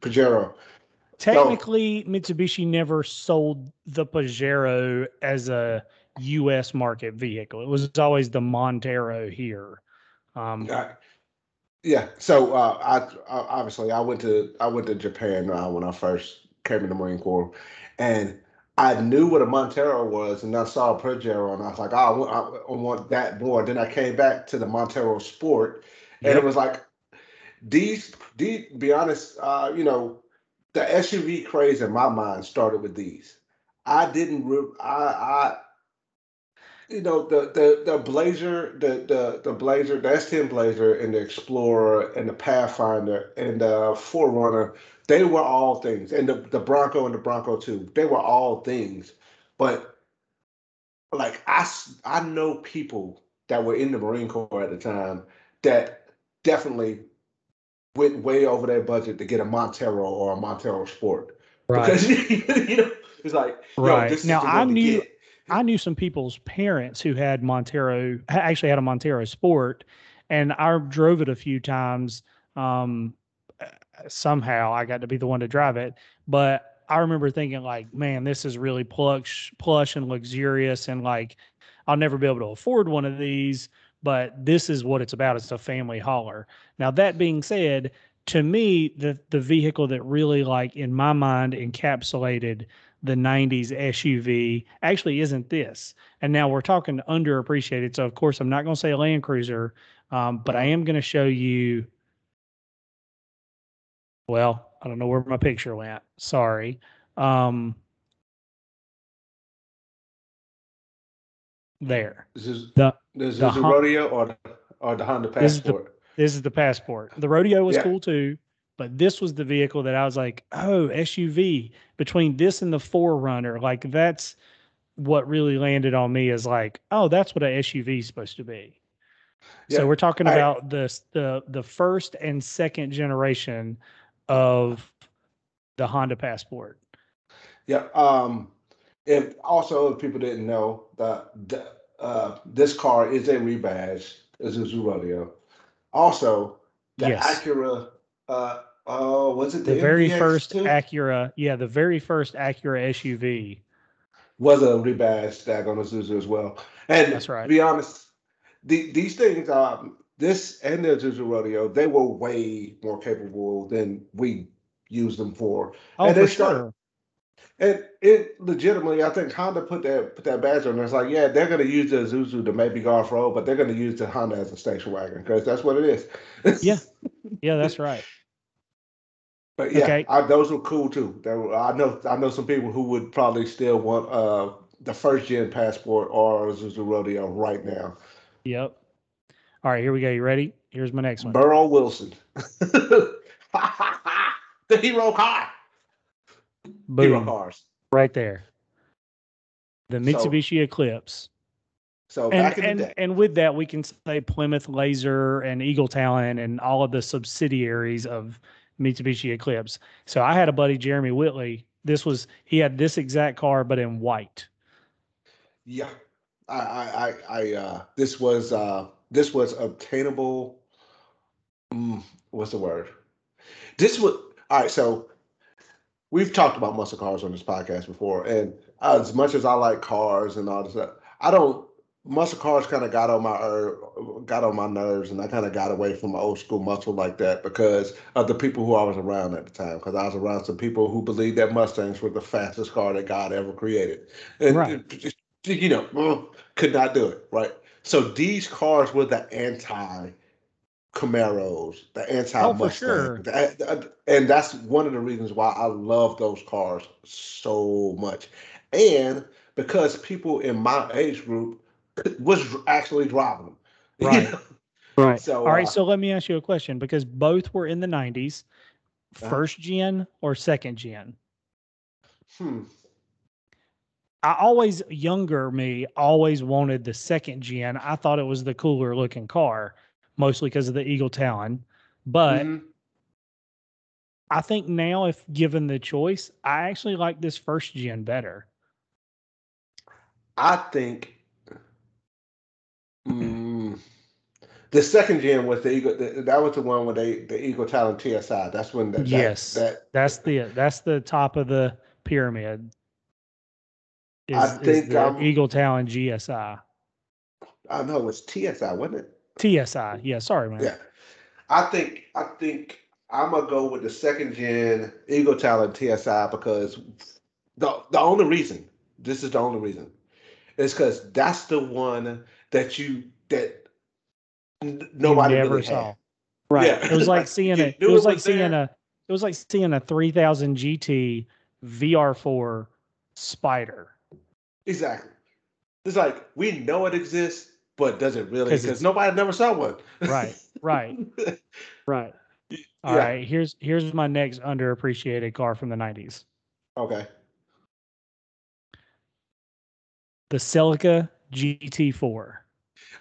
Pajero. Technically, no. Mitsubishi never sold the Pajero as a U.S. market vehicle. It was always the Montero here. Um, yeah. yeah. So uh, I, I, obviously I went to I went to Japan uh, when I first came in the Marine Corps, and I knew what a Montero was, and I saw a Pajero, and I was like, oh, I want, I want that more. Then I came back to the Montero Sport, and yep. it was like these. These, be honest, uh, you know, the SUV craze in my mind started with these. I didn't. Re- I, I, you know, the the the Blazer, the the the Blazer, the S10 Blazer, and the Explorer, and the Pathfinder, and the 4Runner. They were all things, and the the Bronco and the Bronco 2. They were all things, but like I I know people that were in the Marine Corps at the time that definitely went way over their budget to get a Montero or a Montero Sport. Right. Because [LAUGHS] you know, it's like Right. Now, I knew- I knew some people's parents who had Montero, actually had a Montero Sport, and I drove it a few times. Um, somehow I got to be the one to drive it, but I remember thinking like, man, this is really plush, plush and luxurious, and like, I'll never be able to afford one of these. But this is what it's about. It's a family hauler. Now that being said, to me, the the vehicle that really like in my mind encapsulated the 90s SUV actually isn't this. And now we're talking underappreciated. So, of course, I'm not going to say a Land Cruiser, um, but I am going to show you. Well, I don't know where my picture went. Sorry. Um, there. This is The this is the the Hon- rodeo or the, or the Honda This is the- Passport. This is the passport. The rodeo was Yeah. cool too, but this was the vehicle that I was like, oh, SUV. Between this and the 4Runner, like that's what really landed on me is like, oh, that's what a SUV is supposed to be. Yeah, So we're talking I- about this the the first and second generation of the Honda Passport. Yeah. Um, if also if people didn't know that uh, this car is a rebadge, Isuzu Rodeo. Also, the Yes. Acura. Uh, oh, was it The, the, very MDX first too? Acura, yeah, the very first Acura SUV. was a rebadge tag on Isuzu as well. And That's right. to be honest, the, these things, um, this and the Isuzu Rodeo, they were way more capable than we used them for. Oh, And for they start- sure. And it legitimately, I think Honda put that put that badge on. there. It's like, yeah, they're gonna use the Zuzu to maybe go off road, but they're gonna use the Honda as a station wagon because that's what it is. [LAUGHS] Yeah. Yeah, that's right. but yeah, Okay. I, those were cool too. Were, I know I know some people who would probably still want uh the first gen passport or Isuzu Rodeo right now. Yep. All right, here we go. You ready? Here's my next one. Burrow Wilson, [LAUGHS] the hero car, hero Boom. cars. Right there. The So, Mitsubishi Eclipse. So And back in and, the day, and with that we can say Plymouth Laser and Eagle Talon and all of the subsidiaries of Mitsubishi Eclipse. So I had a buddy Jeremy Whitley. This was he had this exact car but in white. Yeah, I, I, I, I uh, this was, uh, this was obtainable. Mm, what's the word? This was all right. So we've talked about muscle cars on this podcast before, and as much as I like cars and all this stuff, I don't. Muscle cars kind of got on my er, got on my nerves, and I kind of got away from my old school muscle like that because of the people who I was around at the time. Because I was around some people who believed that Mustangs were the fastest car that God ever created, and Right. you know, mm, could not do it. Right. So these cars were the anti Camaros, the anti Oh, for Mustang, sure. and that's one of the reasons why I love those cars so much, and because people in my age group was actually driving them. [LAUGHS] you Right. know? Right. So, All right, uh, so let me ask you a question because both were in the 90s. Uh-huh. First gen or second gen? Hmm. I always younger me always wanted the second gen. I thought it was the cooler looking car, mostly because of the Eagle Talon. But Mhm. I think now, if given the choice, I actually like this first gen better. I think mm, the second gen was the Eagle. The, that was the one where they the Eagle Talon TSI. That's when that, that- Yes. that That's the that's the top of the pyramid. Is, I is think, the um, Eagle Talon GSI. I know it was TSI, wasn't it? TSI. Yeah, sorry, man. Yeah. I think I think I'm gonna go with the second gen Eagle Talon TSI because the the only reason this is the only reason is because that's the one that you that nobody you never really saw. had. Right. Yeah. It was like [LAUGHS] seeing a it knew was it like was seeing there. a it was like seeing a 3000 GT VR4 Spider. Exactly. It's like we know it exists, but does it really? Because nobody never saw one. Right. Right. [LAUGHS] Right. All Yeah. right. Here's here's my next underappreciated car from the 90s. Okay. The Celica GT4.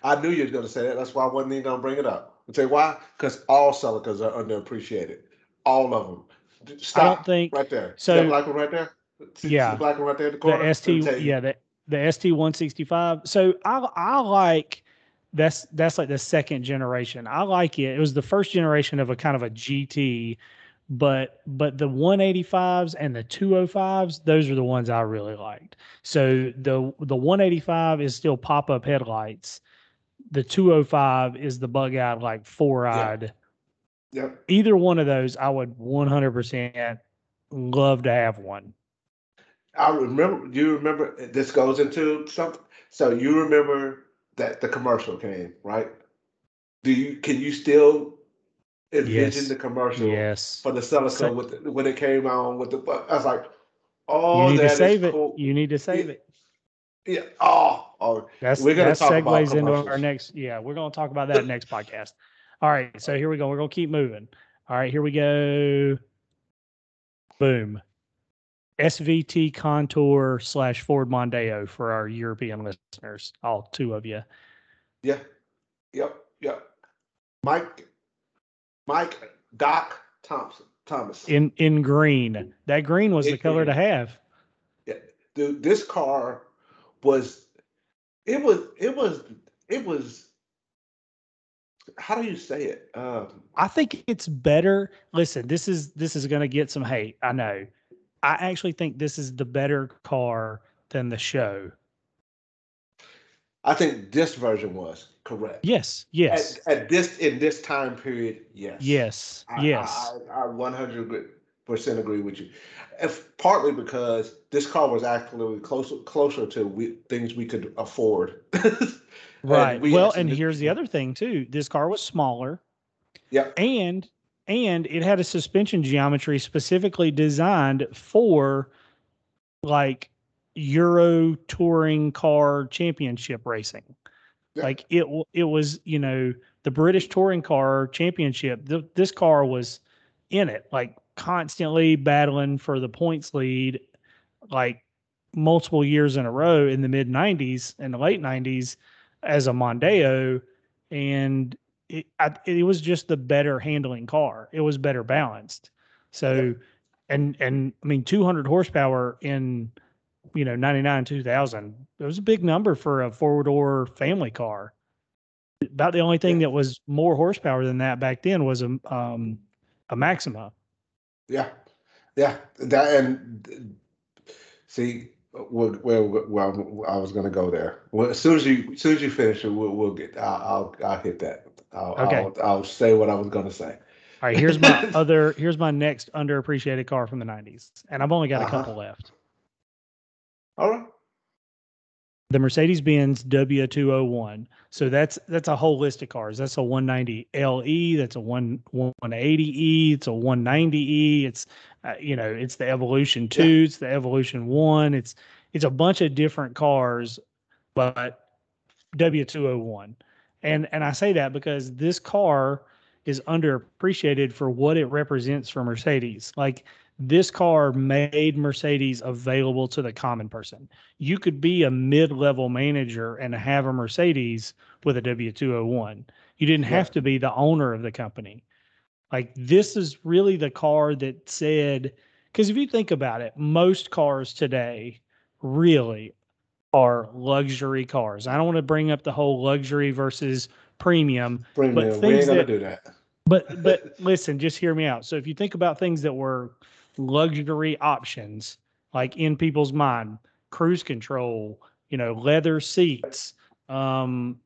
I knew you were going to say that. That's why I wasn't even going to bring it up. I'll tell you why? Because all Celicas are underappreciated. All of them. Stop I don't think right there. so- See that black one right there? See, Yeah. the black one right there in the corner? the ST yeah the the ST 165 so I I like that's that's like the second generation. I like it. It was the first generation of a kind of a GT but but the 185s and the 205s those are the ones I really liked. So the the 185 is still pop-up headlights. The 205 is the bug-eyed like four-eyed. Yep. either one of those I would 100% love to have one I remember. Do you remember? This goes into something. So you remember that the commercial came, right? Do you? Can you still envision Yes. the commercial yes for the Celica with the, when it came on with the? I was like, oh, you need that to is save it. cool. You need to save it. Yeah. Oh, oh. That's We're gonna that talk about segues into our next. Yeah, we're gonna talk about that next podcast. All right, so here we go. We're gonna keep moving. All right, here we go. Boom. SVT Contour slash Ford Mondeo for our European listeners, all two of you. Yeah. Yep. Yep. Mike. Mike. Doc Thompson. Thomas. In in green. That green was In the color to have. Dude, this car was. It was. It was. It was. How do you say it? Um, I think it's better. Listen, this is this is going to get some hate. I know. I actually think this is the better car than the show. I think this version was correct. Yes. Yes. At, at this in this time period, yes. Yes. I, yes. I, I 100% agree with you. If, partly because this car was actually closer closer to we, things we could afford. [LAUGHS] right. we Well, and here's the other thing too. This car was smaller Yeah. and and it had a suspension geometry specifically designed for like Euro touring car championship racing. Yeah. Like it it was, you know, the British touring car championship. Th- this car was in it, like constantly battling for the points lead, like multiple years in a row in the mid 90s and the late 90s as a Mondeo. And it, I, it was just the better handling car. It was better balanced. So, and, and I mean, 200 horsepower in, you know, 99, 2000, it was a big number for a four door family car. About the only thing Yeah. that was more horsepower than that back then was a, um, a Maxima. Yeah, yeah. That and see where where, where I was going to go there. Well, as soon as you as soon as you finish it, we'll, we'll get. I'll, I'll I'll hit that. I'll, Okay. I'll I'll say what I was going to say. All right, here's my [LAUGHS] other. Here's my next underappreciated car from the '90s, and I've only got a Uh-huh. couple left. All right. The Mercedes-Benz W201. So that's that's a whole list of cars. That's a 190 LE. That's a one 180E. It's a 190E. It's uh, you know it's the Evolution Two. It's the Evolution One. It's it's a bunch of different cars, but W201. And and I say that because this car is underappreciated for what it represents for Mercedes. Like this car made Mercedes available to the common person. You could be a mid-level manager and have a Mercedes with a W201. You didn't have to be the owner of the company. Like this is really the car that said because if you think about it, most cars today really are luxury cars. I don't want to bring up the whole luxury versus premium, Bring But. We things ain't gonna that- do that. but but [LAUGHS] listen, just hear me out. So if you think about things that were luxury options, like in people's mind, cruise control, you know, leather seats, um,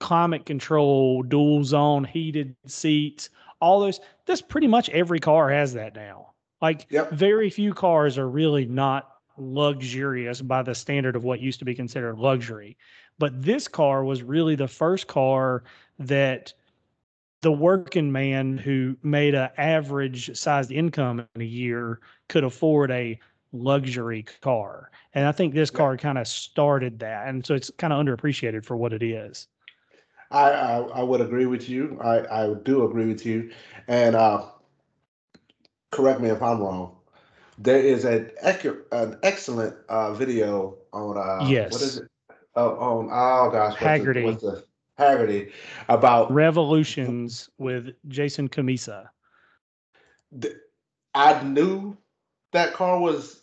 climate control, dual zone heated seats, all those. That's pretty much every car has that now. Like Yep. very few cars are really not luxurious by the standard of what used to be considered luxury. But this car was really the first car that the working man who made an average sized income in a year could afford a luxury car. And I think this car kind of started that. And so it's kind of underappreciated for what it is. I, I I would agree with you. I I do agree with you, and uh, correct me if I'm wrong. There is an an excellent uh, video on uh, Yes. what is it? Oh, on oh gosh, what's the- Hagerty. what's the Hagerty about Revelations with Jason Cammisa. I knew that car was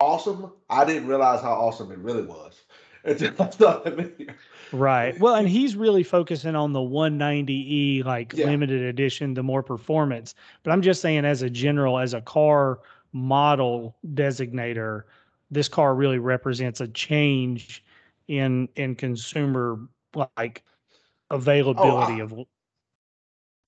awesome. I didn't realize how awesome it really was until [LAUGHS] I the video. Right. Well, and he's really focusing on the 190e like yeah. limited edition, the more performance. But I'm just saying, as a general, as a car model designator, this car really represents a change in in consumer like availability oh, I, of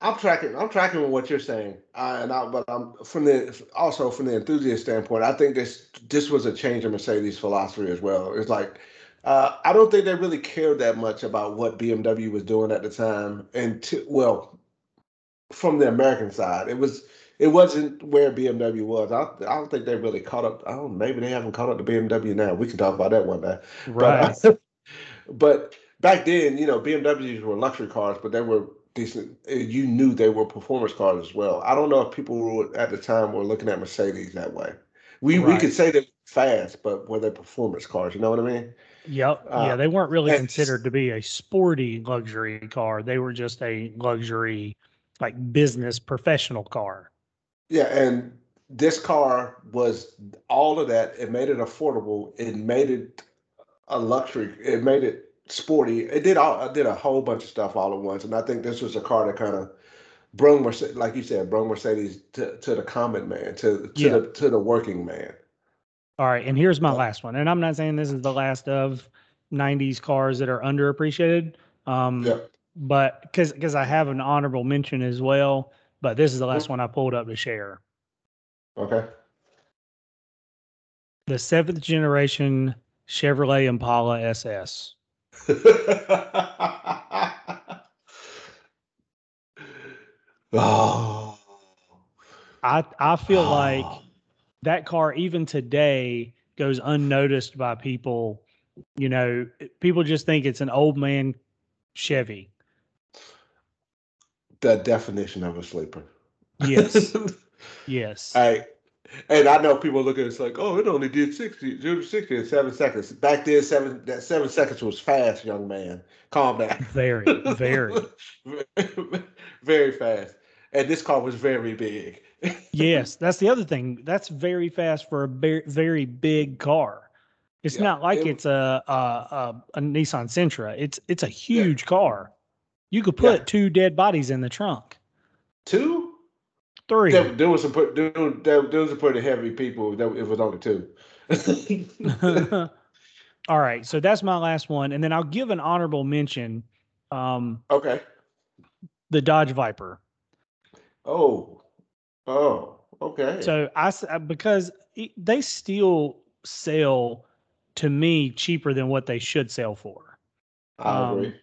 I'm tracking. I'm tracking with what you're saying, uh, and I, but I'm from the also from the enthusiast standpoint. I think this this was a change in Mercedes' philosophy as well. It's like uh, I don't think they really cared that much about what BMW was doing at the time, and to, well, from the American side, it was it wasn't where BMW was. I, I don't think they really caught up. I don't. Maybe they haven't caught up to BMW now. We can talk about that one day. Right. But, uh, [LAUGHS] but back then, you know, BMWs were luxury cars, but they were decent. You knew they were performance cars as well. I don't know if people were at the time were looking at Mercedes that way. We right. we could say they're fast, but were they performance cars? You know what I mean? Yep. Uh, yeah, they weren't really considered to be a sporty luxury car. They were just a luxury, like business professional car. Yeah, and this car was all of that. It made it affordable. It made it a luxury. It made it sporty. It did all. I did a whole bunch of stuff all at once, and I think this was a car that kind of brung Mercedes, like you said, brung Mercedes to, to the common man, to to yeah. the to the working man. All right, and here's my last one, and I'm not saying this is the last of '90s cars that are underappreciated. Um, yeah. But because because I have an honorable mention as well, but this is the last mm-hmm. one I pulled up to share. Okay. The seventh generation Chevrolet Impala SS. [LAUGHS] oh. I I feel oh. like that car even today goes unnoticed by people. You know, people just think it's an old man Chevy. The definition of a sleeper. Yes. [LAUGHS] yes. I and I know people look at it, it's like, oh, it only did 60, 60 in seven seconds. Back then, seven that seven seconds was fast, young man. Calm down. Very, very, [LAUGHS] very fast. And this car was very big. Yes, that's the other thing. That's very fast for a very, very big car. It's yeah, not like it, it's a, a, a a Nissan Sentra. It's it's a huge yeah. car. You could put yeah. two dead bodies in the trunk. Two? Three. There, there was some there, there, there was some pretty heavy people. That it was only two. [LAUGHS] All right, so that's my last one, and then I'll give an honorable mention. Um, okay. The Dodge Viper. Oh, oh, okay. So I uh, because they still sell to me cheaper than what they should sell for. I um, agree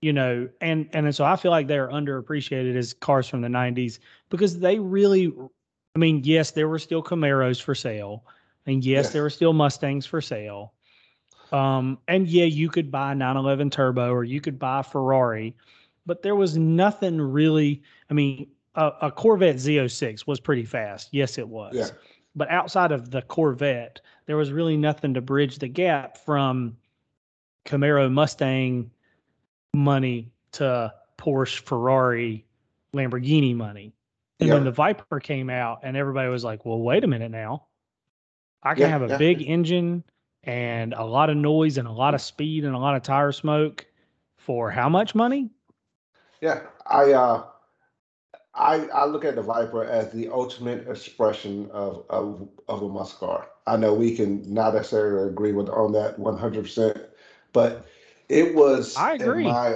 you know, and and so I feel like they're underappreciated as cars from the '90s because they really, I mean, yes, there were still Camaros for sale, and yes, there were still Mustangs for sale, um, and yeah, you could buy a 911 Turbo or you could buy Ferrari, but there was nothing really. I mean, a, a Corvette Z06 was pretty fast, yes, it was, yeah. but outside of the Corvette, there was really nothing to bridge the gap from Camaro, Mustang money to Porsche, Ferrari, Lamborghini money. And then the Viper came out, and everybody was like, well, wait a minute now. I can yeah, have a yeah. big engine and a lot of noise and a lot of speed and a lot of tire smoke for how much money? Yeah, I uh I I look at the Viper as the ultimate expression of of, of a muscle car. I know we can not necessarily agree with on that 100%, but it was. I agree. My,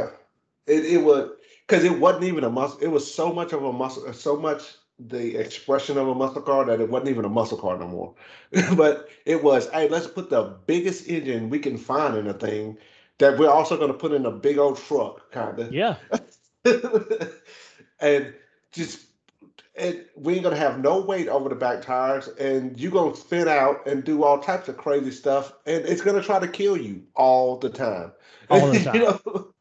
it it was because it wasn't even a muscle. It was so much of a muscle, so much the expression of a muscle car that it wasn't even a muscle car no more. [LAUGHS] but it was, hey, let's put the biggest engine we can find in a thing that we're also going to put in a big old truck, kind of. Yeah. [LAUGHS] and just and we ain't gonna have no weight over the back tires, and you're gonna spin out and do all types of crazy stuff, and it's gonna try to kill you all the time. All [LAUGHS] the time. you know?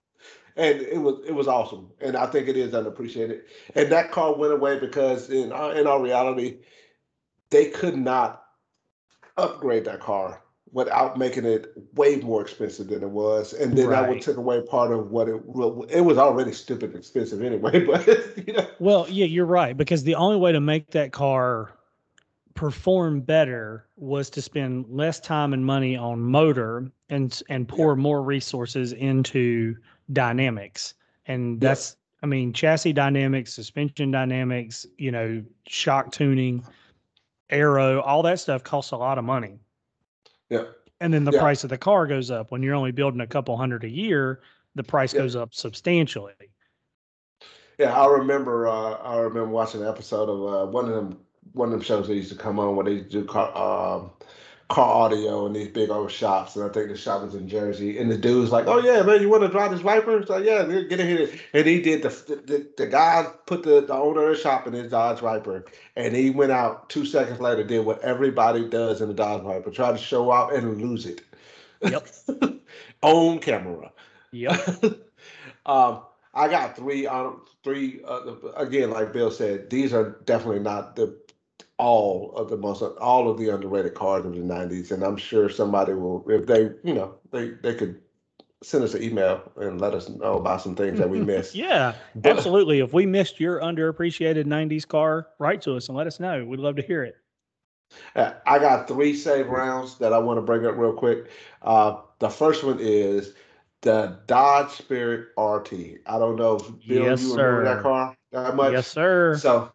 And it was it was awesome, and I think it is unappreciated. And that car went away because in in our reality, they could not upgrade that car without making it way more expensive than it was, and then that would take away part of what it well, it was already stupid expensive anyway. [LAUGHS] But you know, Well, yeah, you're right because the only way to make that car perform better was to spend less time and money on motor and and pour more resources into dynamics. And Yeah. that's I mean chassis dynamics, suspension dynamics, you know, shock tuning, aero, all that stuff costs a lot of money. Yeah, And then the Yeah. price of the car goes up. When you're only building a couple hundred a year, the price Yeah. goes up substantially. yeah. I remember uh, I remember watching an episode of uh, one of them one of them shows that used to come on where they do car um, car audio in these big old shops, and I think the shop was in Jersey. And the dude's like, "Oh yeah, man, you want to drive this Viper?" So like, "Yeah, get in here." And he did the the, the guy put the, the owner of the shop in his Dodge Viper, and he went out two seconds later, did what everybody does in the Dodge Viper, try to show out and lose it. Yep. [LAUGHS] on camera. Yep. [LAUGHS] um, I got three on three. Uh, again, like Bill said, these are definitely not the all of the most all of the underrated cars of the '90s, and I'm sure somebody will if they you know they they could send us an email and let us know about some things that we [LAUGHS] missed. Yeah, But- absolutely. If we missed your underappreciated 90s car, write to us and let us know. We'd love to hear it. Uh, I got three save rounds that I want to bring up real quick. Uh, the first one is the Dodge Spirit RT. I don't know if Bill, Yes, you remember sir. that car that much. Yes, sir. So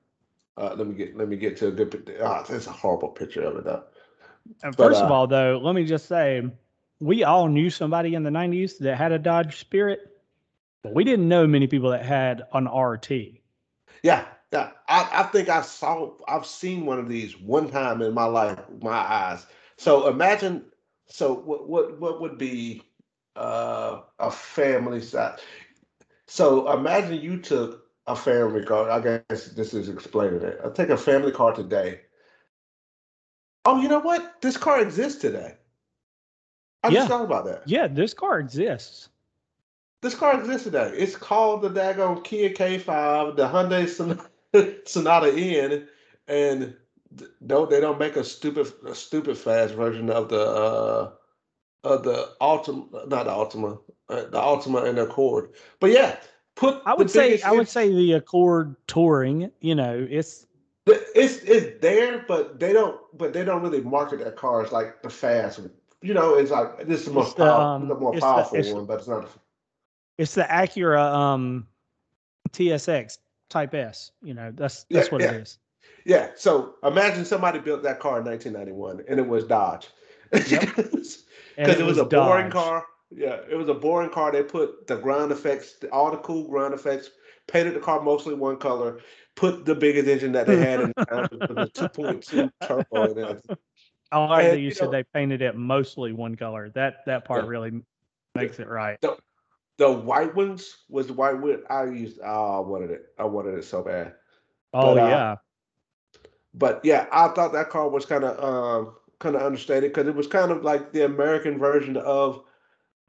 uh, let me get let me get to a good. Ah, that's a horrible picture of it though. And but, First of uh, all, though, let me just say we all knew somebody in the 90s that had a Dodge Spirit, but we didn't know many people that had an RT. Yeah, yeah. I, I think I saw I've seen one of these one time in my life, my eyes. So imagine. So what what what would be uh, a family size? So imagine you took a family car. I guess this is explaining it. I take a family car today. Oh, you know what? This car exists today. I Yeah. just thought about that. Yeah, this car exists. This car exists today. It's called the daggone Kia K5, the Hyundai Sonata, [LAUGHS] Sonata N, and don't they don't make a stupid a stupid fast version of the uh of the Altima, not the Altima, uh, the Altima and the Accord. But yeah, put I would say I would say the Accord Touring, you know, it's it's it's there, but they don't but they don't really market their cars like the fast. One. You know, it's like this is the It's most the, powerful, um, the more the- powerful it's- one, but it's not. it's the Acura um TSX Type S. You know, that's that's Yeah, what yeah. it is. Yeah. So imagine somebody built that car in 1991 and it was Dodge. [LAUGHS] Because it, was, a boring car. Yeah, it was a boring car. They put the ground effects, all the cool ground effects, painted the car mostly one color, put the biggest engine that they had in [LAUGHS] the, the 2.2 turbo in it. I like that And, you you said know- they painted it mostly one color. That that part Yeah. really makes it right. The white ones was the white one. I used. Oh, I wanted it. I wanted it so bad. Oh But, uh, yeah. But yeah, I thought that car was kind of um, kind of understated because it was kind of like the American version of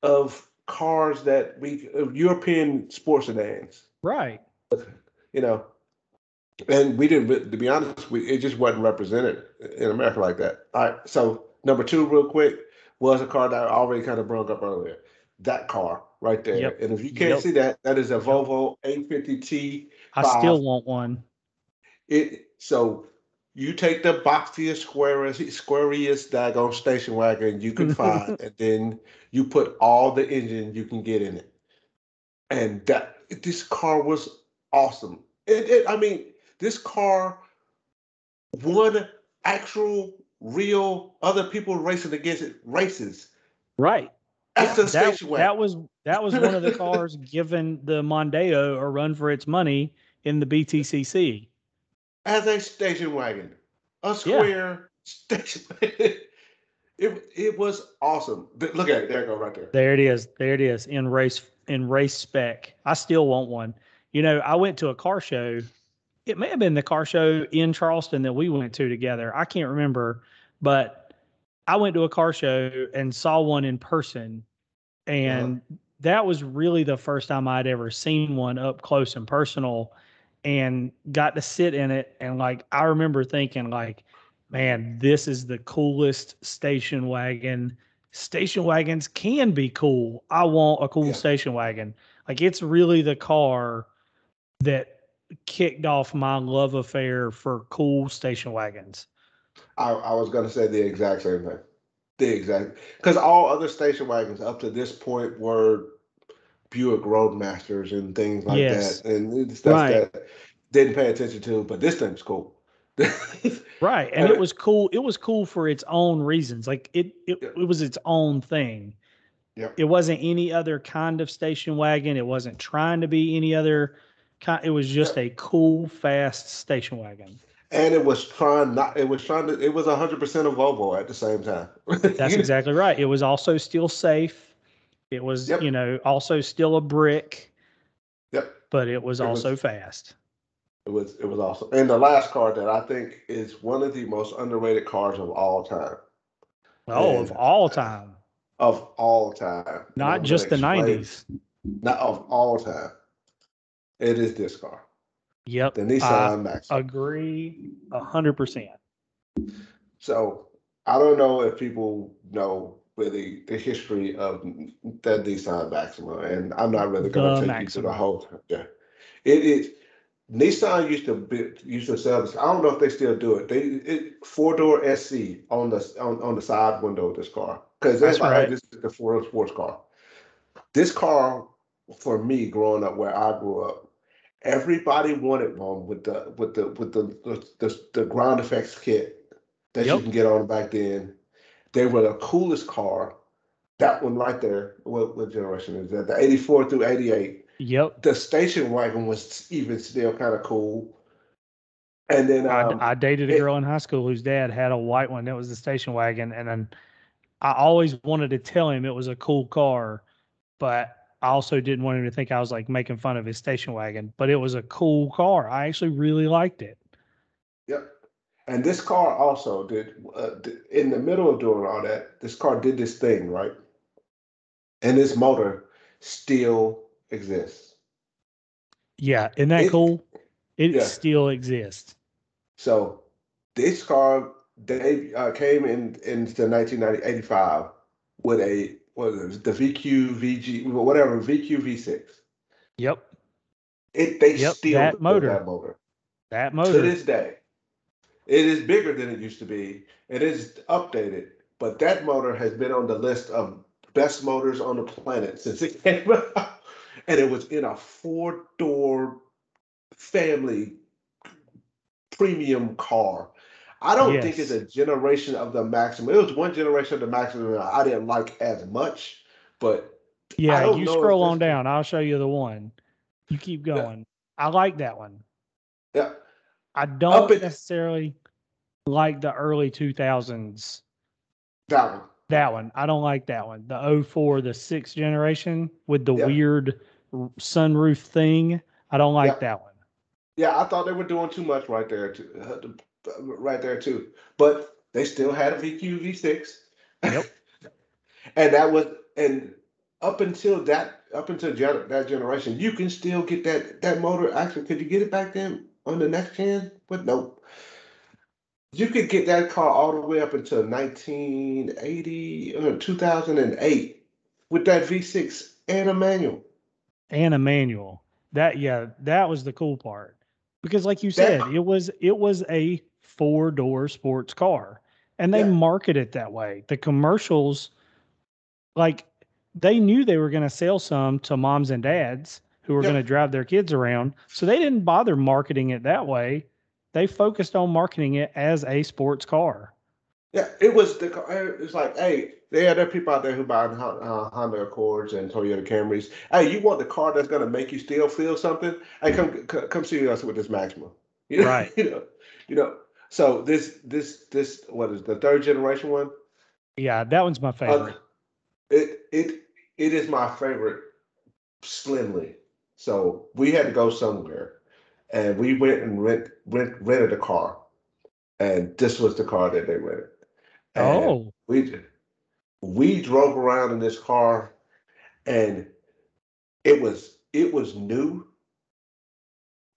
of cars that we of European sports sedans, Right. you know. And we didn't, to be honest, we it just wasn't represented in America like that. All right, so number two, real quick, was a car that I already kind of broke up earlier. That car right there, Yep. and if you can't Yep. see that, that is a Volvo 850T I still want one. It so you take the boxiest, squarest, squariest daggone station wagon you can [LAUGHS] find, and then you put all the engine you can get in it. And that this car was awesome. It, it I mean, this car won actual, real other people racing against it races. Right. That's that, station wagon. that was that was one of the cars [LAUGHS] given the Mondeo a run for its money in the BTCC. As a station wagon, a square [LAUGHS] station. wagon. it it was awesome. Look at it. There it go, right there. There it is. There it is in race in race spec. I still want one. You know, I went to a car show. It may have been the car show in Charleston that we went to together. I can't remember, but I went to a car show and saw one in person, and uh-huh. that was really the first time I'd ever seen one up close and personal, and got to sit in it. And like I remember thinking, like man, this is the coolest station wagon. Station wagons can be cool. I want a cool Yeah. station wagon. Like it's really the car that kicked off my love affair for cool station wagons. I, I was gonna say the exact same thing. The exact because all other station wagons up to this point were Buick Roadmasters and things like Yes. that, and stuff Right. that didn't pay attention to. But this thing's cool. [LAUGHS] Right. And it was cool. It was cool for its own reasons. Like it it, Yeah. it was its own thing. Yep. It wasn't any other kind of station wagon. It wasn't trying to be any other kind. It was just a cool, fast station wagon. and it was trying not. It was trying to. It was hundred percent a Volvo at the same time. That's [LAUGHS] exactly right. It was also still safe. It was, Yep. you know, also still a brick, Yep. but it was It was- also fast. It was. It was awesome. And the last car that I think is one of the most underrated cars of all time. Oh, of all time, Of all time. Not just the '90s. Not of all time. It is this car, Yep, the Nissan Maxima. agree a hundred percent. So I don't know if people know really the history of the Nissan Maxima, and I'm not really going to take you through the Maxima. whole. Yeah, it is. Nissan used to be, used to sell this. I don't know if they still do it. They it, four door SC on the on, on the side window of this car because That's that's like, right. this is the four door sports car. This car for me growing up where I grew up, everybody wanted one with the with the with the the, the, the ground effects kit that Yep. you can get on back then. They were the coolest car. That one right there. What, what generation is that? The 84 through 88. Yep. The station wagon was even still kind of cool. And then um, I, I dated a it- girl in high school whose dad had a white one that was the station wagon, and then I always wanted to tell him it was a cool car, but I also didn't want him to think I was like making fun of his station wagon. But it was a cool car. I actually really liked it. Yep. And this car also did, uh, in the middle of doing all that, this car did this thing, right? And this motor still exists. Yeah, isn't that It- cool? It yeah. still exists. So this car they uh, came in into 1985 with a what is it, the VQ VG whatever VQ V6. Yep, It they Yep, still that motor. that motor that to this day. It is bigger than it used to be. It is updated, but that motor has been on the list of best motors on the planet since it came [LAUGHS] out. And it was in a four door family premium car. I don't think it's a generation of the Maxima. It was one generation of the Maxima that I didn't like as much, but Yeah, you scroll on down. I'll show you the one. You keep going. I like that one. yeah, I don't necessarily like the early 2000s. that one. That one. I don't like that one. The 04, the sixth generation with the Yeah. weird sunroof thing. I don't like Yeah. that one. Yeah, I thought they were doing too much right there, too, uh, right there too. But they still had a VQ V6. Yep. [LAUGHS] and that was and up until that up until gen- that generation, you can still get that that motor. Actually, could you get it back then on the next gen? But nope. You could get that car all the way up until 1980 uh, or 2008 with that V6 and a manual. And a manual. That yeah, that was the cool part. Because like you That- said, it was it was a four-door sports car. And they Yeah. market it that way. The commercials like they knew they were going to sell some to moms and dads who were Yep. going to drive their kids around. So they didn't bother marketing it that way. They focused on marketing it as a sports car. Yeah, it was the. It's like, hey, yeah, there are people out there who buy uh, Honda Accords and Toyota Camrys. Hey, you want the car that's gonna make you still feel something? Hey, come come, come see us with this Maxima. [LAUGHS] You know, Right. You know, you know. So this this this what is the third generation one? Yeah, that one's my Uh, favorite. it it it is my favorite slimly. So we had to go somewhere, and we went and rent rent rented a car, and this was the car that they rented. And oh, we we drove around in this car, and it was it was new.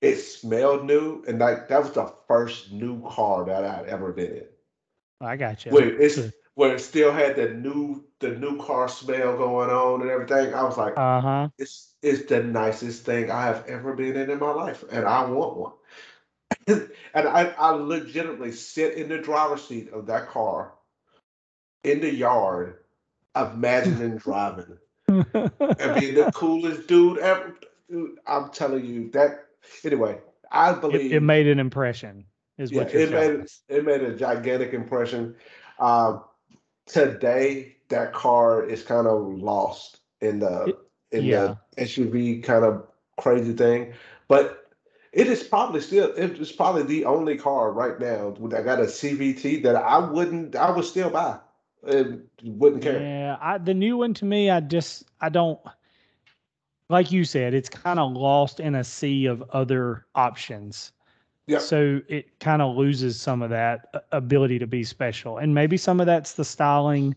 It smelled new, and like that was the first new car that I'd ever been in. I got you. Where it's where it still had the new the new car smell going on and everything. I was like, Uh huh. it's it's the nicest thing I have ever been in in my life, and I want one. [LAUGHS] and I, I legitimately sit in the driver's seat of that car in the yard, imagining [LAUGHS] driving [LAUGHS] and being the coolest dude ever. Dude, I'm telling you that. Anyway, I believe It, it made an impression, is what it made us. it made a gigantic impression. Um, today, that car is kind of lost in the in yeah. the SUV kind of crazy thing, but it is probably still it is probably the only car right now that got a CVT that I wouldn't I would still buy and wouldn't care. Yeah, I, the new one to me, I just I don't like you said, it's kind of lost in a sea of other options. Yep. So it kind of loses some of that ability to be special. And maybe some of that's the styling,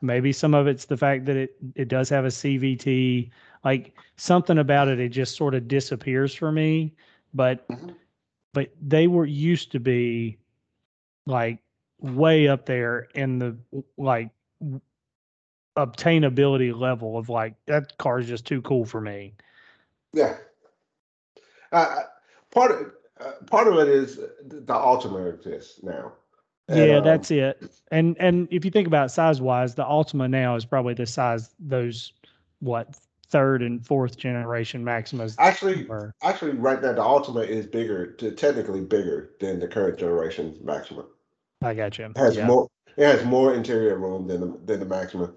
maybe some of it's the fact that it it does have a CVT. Like something about it it just sort of disappears for me, but Mhm. but they were used to be like way up there in the like obtainability level of like that car is just too cool for me. Yeah. Uh, part of uh, part of it is the Altima exists now. Yeah, um, that's it. And and if you think about size wise, the Altima now is probably the size those what third and fourth generation Maximas actually were. actually right now the Altima is bigger, to, technically bigger than the current generation Maxima. I got you. It has yeah. more it has more interior room than the than the Maxima,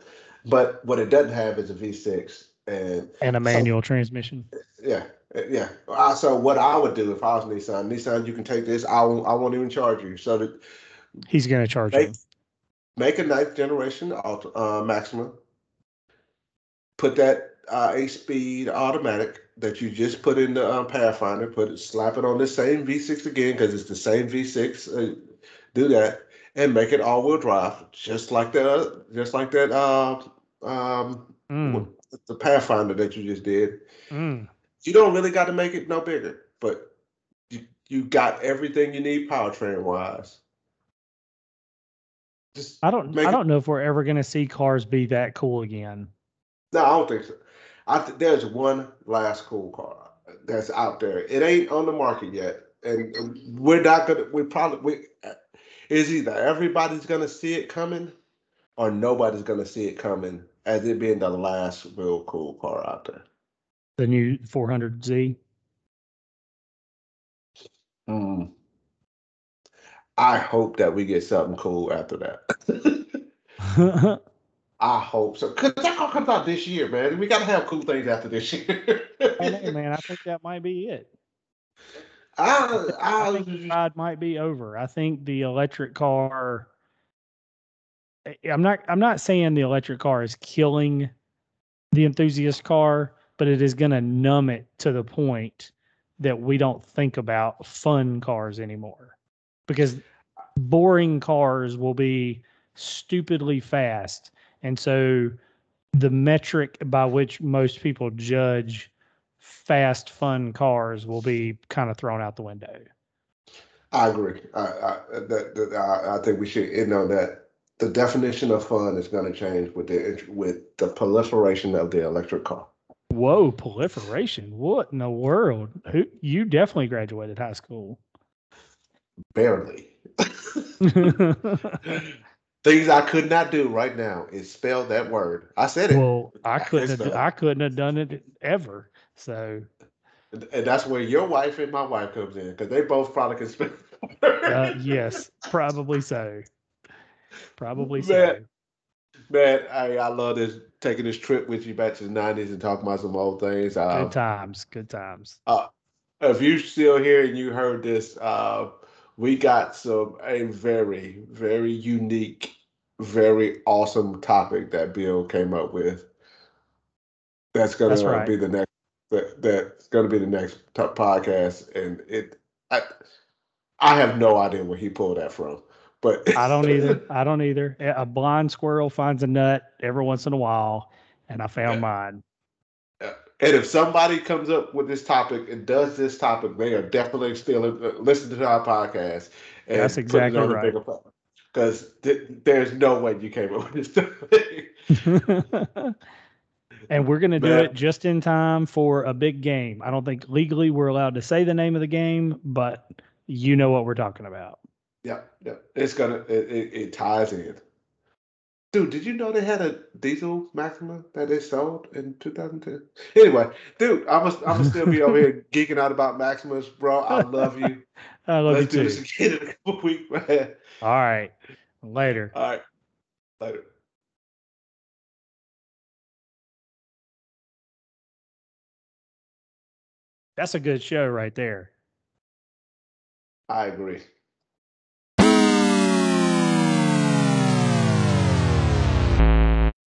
but what it doesn't have is a V6 and and a manual transmission. yeah yeah. Uh, so what I would do if I was Nissan, Nissan, you can take this. I won't I won't even charge you. So that He's gonna charge Make- you. make a ninth generation uh, Maxima. Put that uh, eight speed automatic that you just put in the um, Pathfinder. Put it, slap it on the same V6 again because it's the same V6. Uh, do that and make it all wheel drive, just like that. Just like that. Uh, um, Mm, the Pathfinder that you just did. mm. You don't really got to make it no bigger, but you you got everything you need powertrain wise. Just I don't I don't know if we're ever gonna see cars be that cool again. No, I don't think so. I th- there's one last cool car that's out there. It ain't on the market yet, and and we're not gonna. We probably we is either everybody's gonna see it coming, or nobody's gonna see it coming, as it being the last real cool car out there. The new 400Z. Mm. I hope that we get something cool after that. [LAUGHS] I hope so, cause that car comes out this year, man. We gotta have cool things after this year. I know, man. I think that might be it. I, I think the ride might be over. I think the electric car. I'm not. I'm not saying the electric car is killing the enthusiast car, but it is going to numb it to the point that we don't think about fun cars anymore, because boring cars will be stupidly fast, and so the metric by which most people judge fast, fun cars will be kind of thrown out the window. I agree. I, I, that, that, I, I think we should end on that. The definition of fun is going to change with the with the proliferation of the electric car. Whoa, proliferation! What in the world? Who you definitely graduated high school. Barely. [LAUGHS] Things I could not do right now is spell that word. I said it, well, I couldn't. Have, the- I couldn't have done it ever. So, and that's where your wife and my wife comes in because they both probably can spell. [LAUGHS] uh, yes, probably so. Probably so. Man. Man, I, I love this taking this trip with you back to the nineties and talking about some old things. Uh, Good times. Good times. if you're still here and you heard this, uh, we got some a very, very unique, very awesome topic that Bill came up with. That's gonna right. be the next. That, that's gonna be the next top podcast, and it. I, I have no idea where he pulled that from, but I don't [LAUGHS] either. I don't either. A a blind squirrel finds a nut every once in a while, and I found mine. And if somebody comes up with this topic and does this topic, they are definitely still listening to our podcast. And That's exactly right. because th- there's no way you came up with this. Topic. [LAUGHS] [LAUGHS] And we're going to do it just in time for a big game. I don't think legally we're allowed to say the name of the game, but you know what we're talking about. yeah, yeah, it's gonna it, it, it ties in. Dude, did you know they had a diesel Maxima that they sold in 2010? Anyway, dude, I'm gonna I'm gonna still be over here [LAUGHS] geeking out about Maximas, bro. I love you. [LAUGHS] I love Let's you do too. this again in a couple weeks, man. All right. Later. All right, later. That's a good show right there. I agree.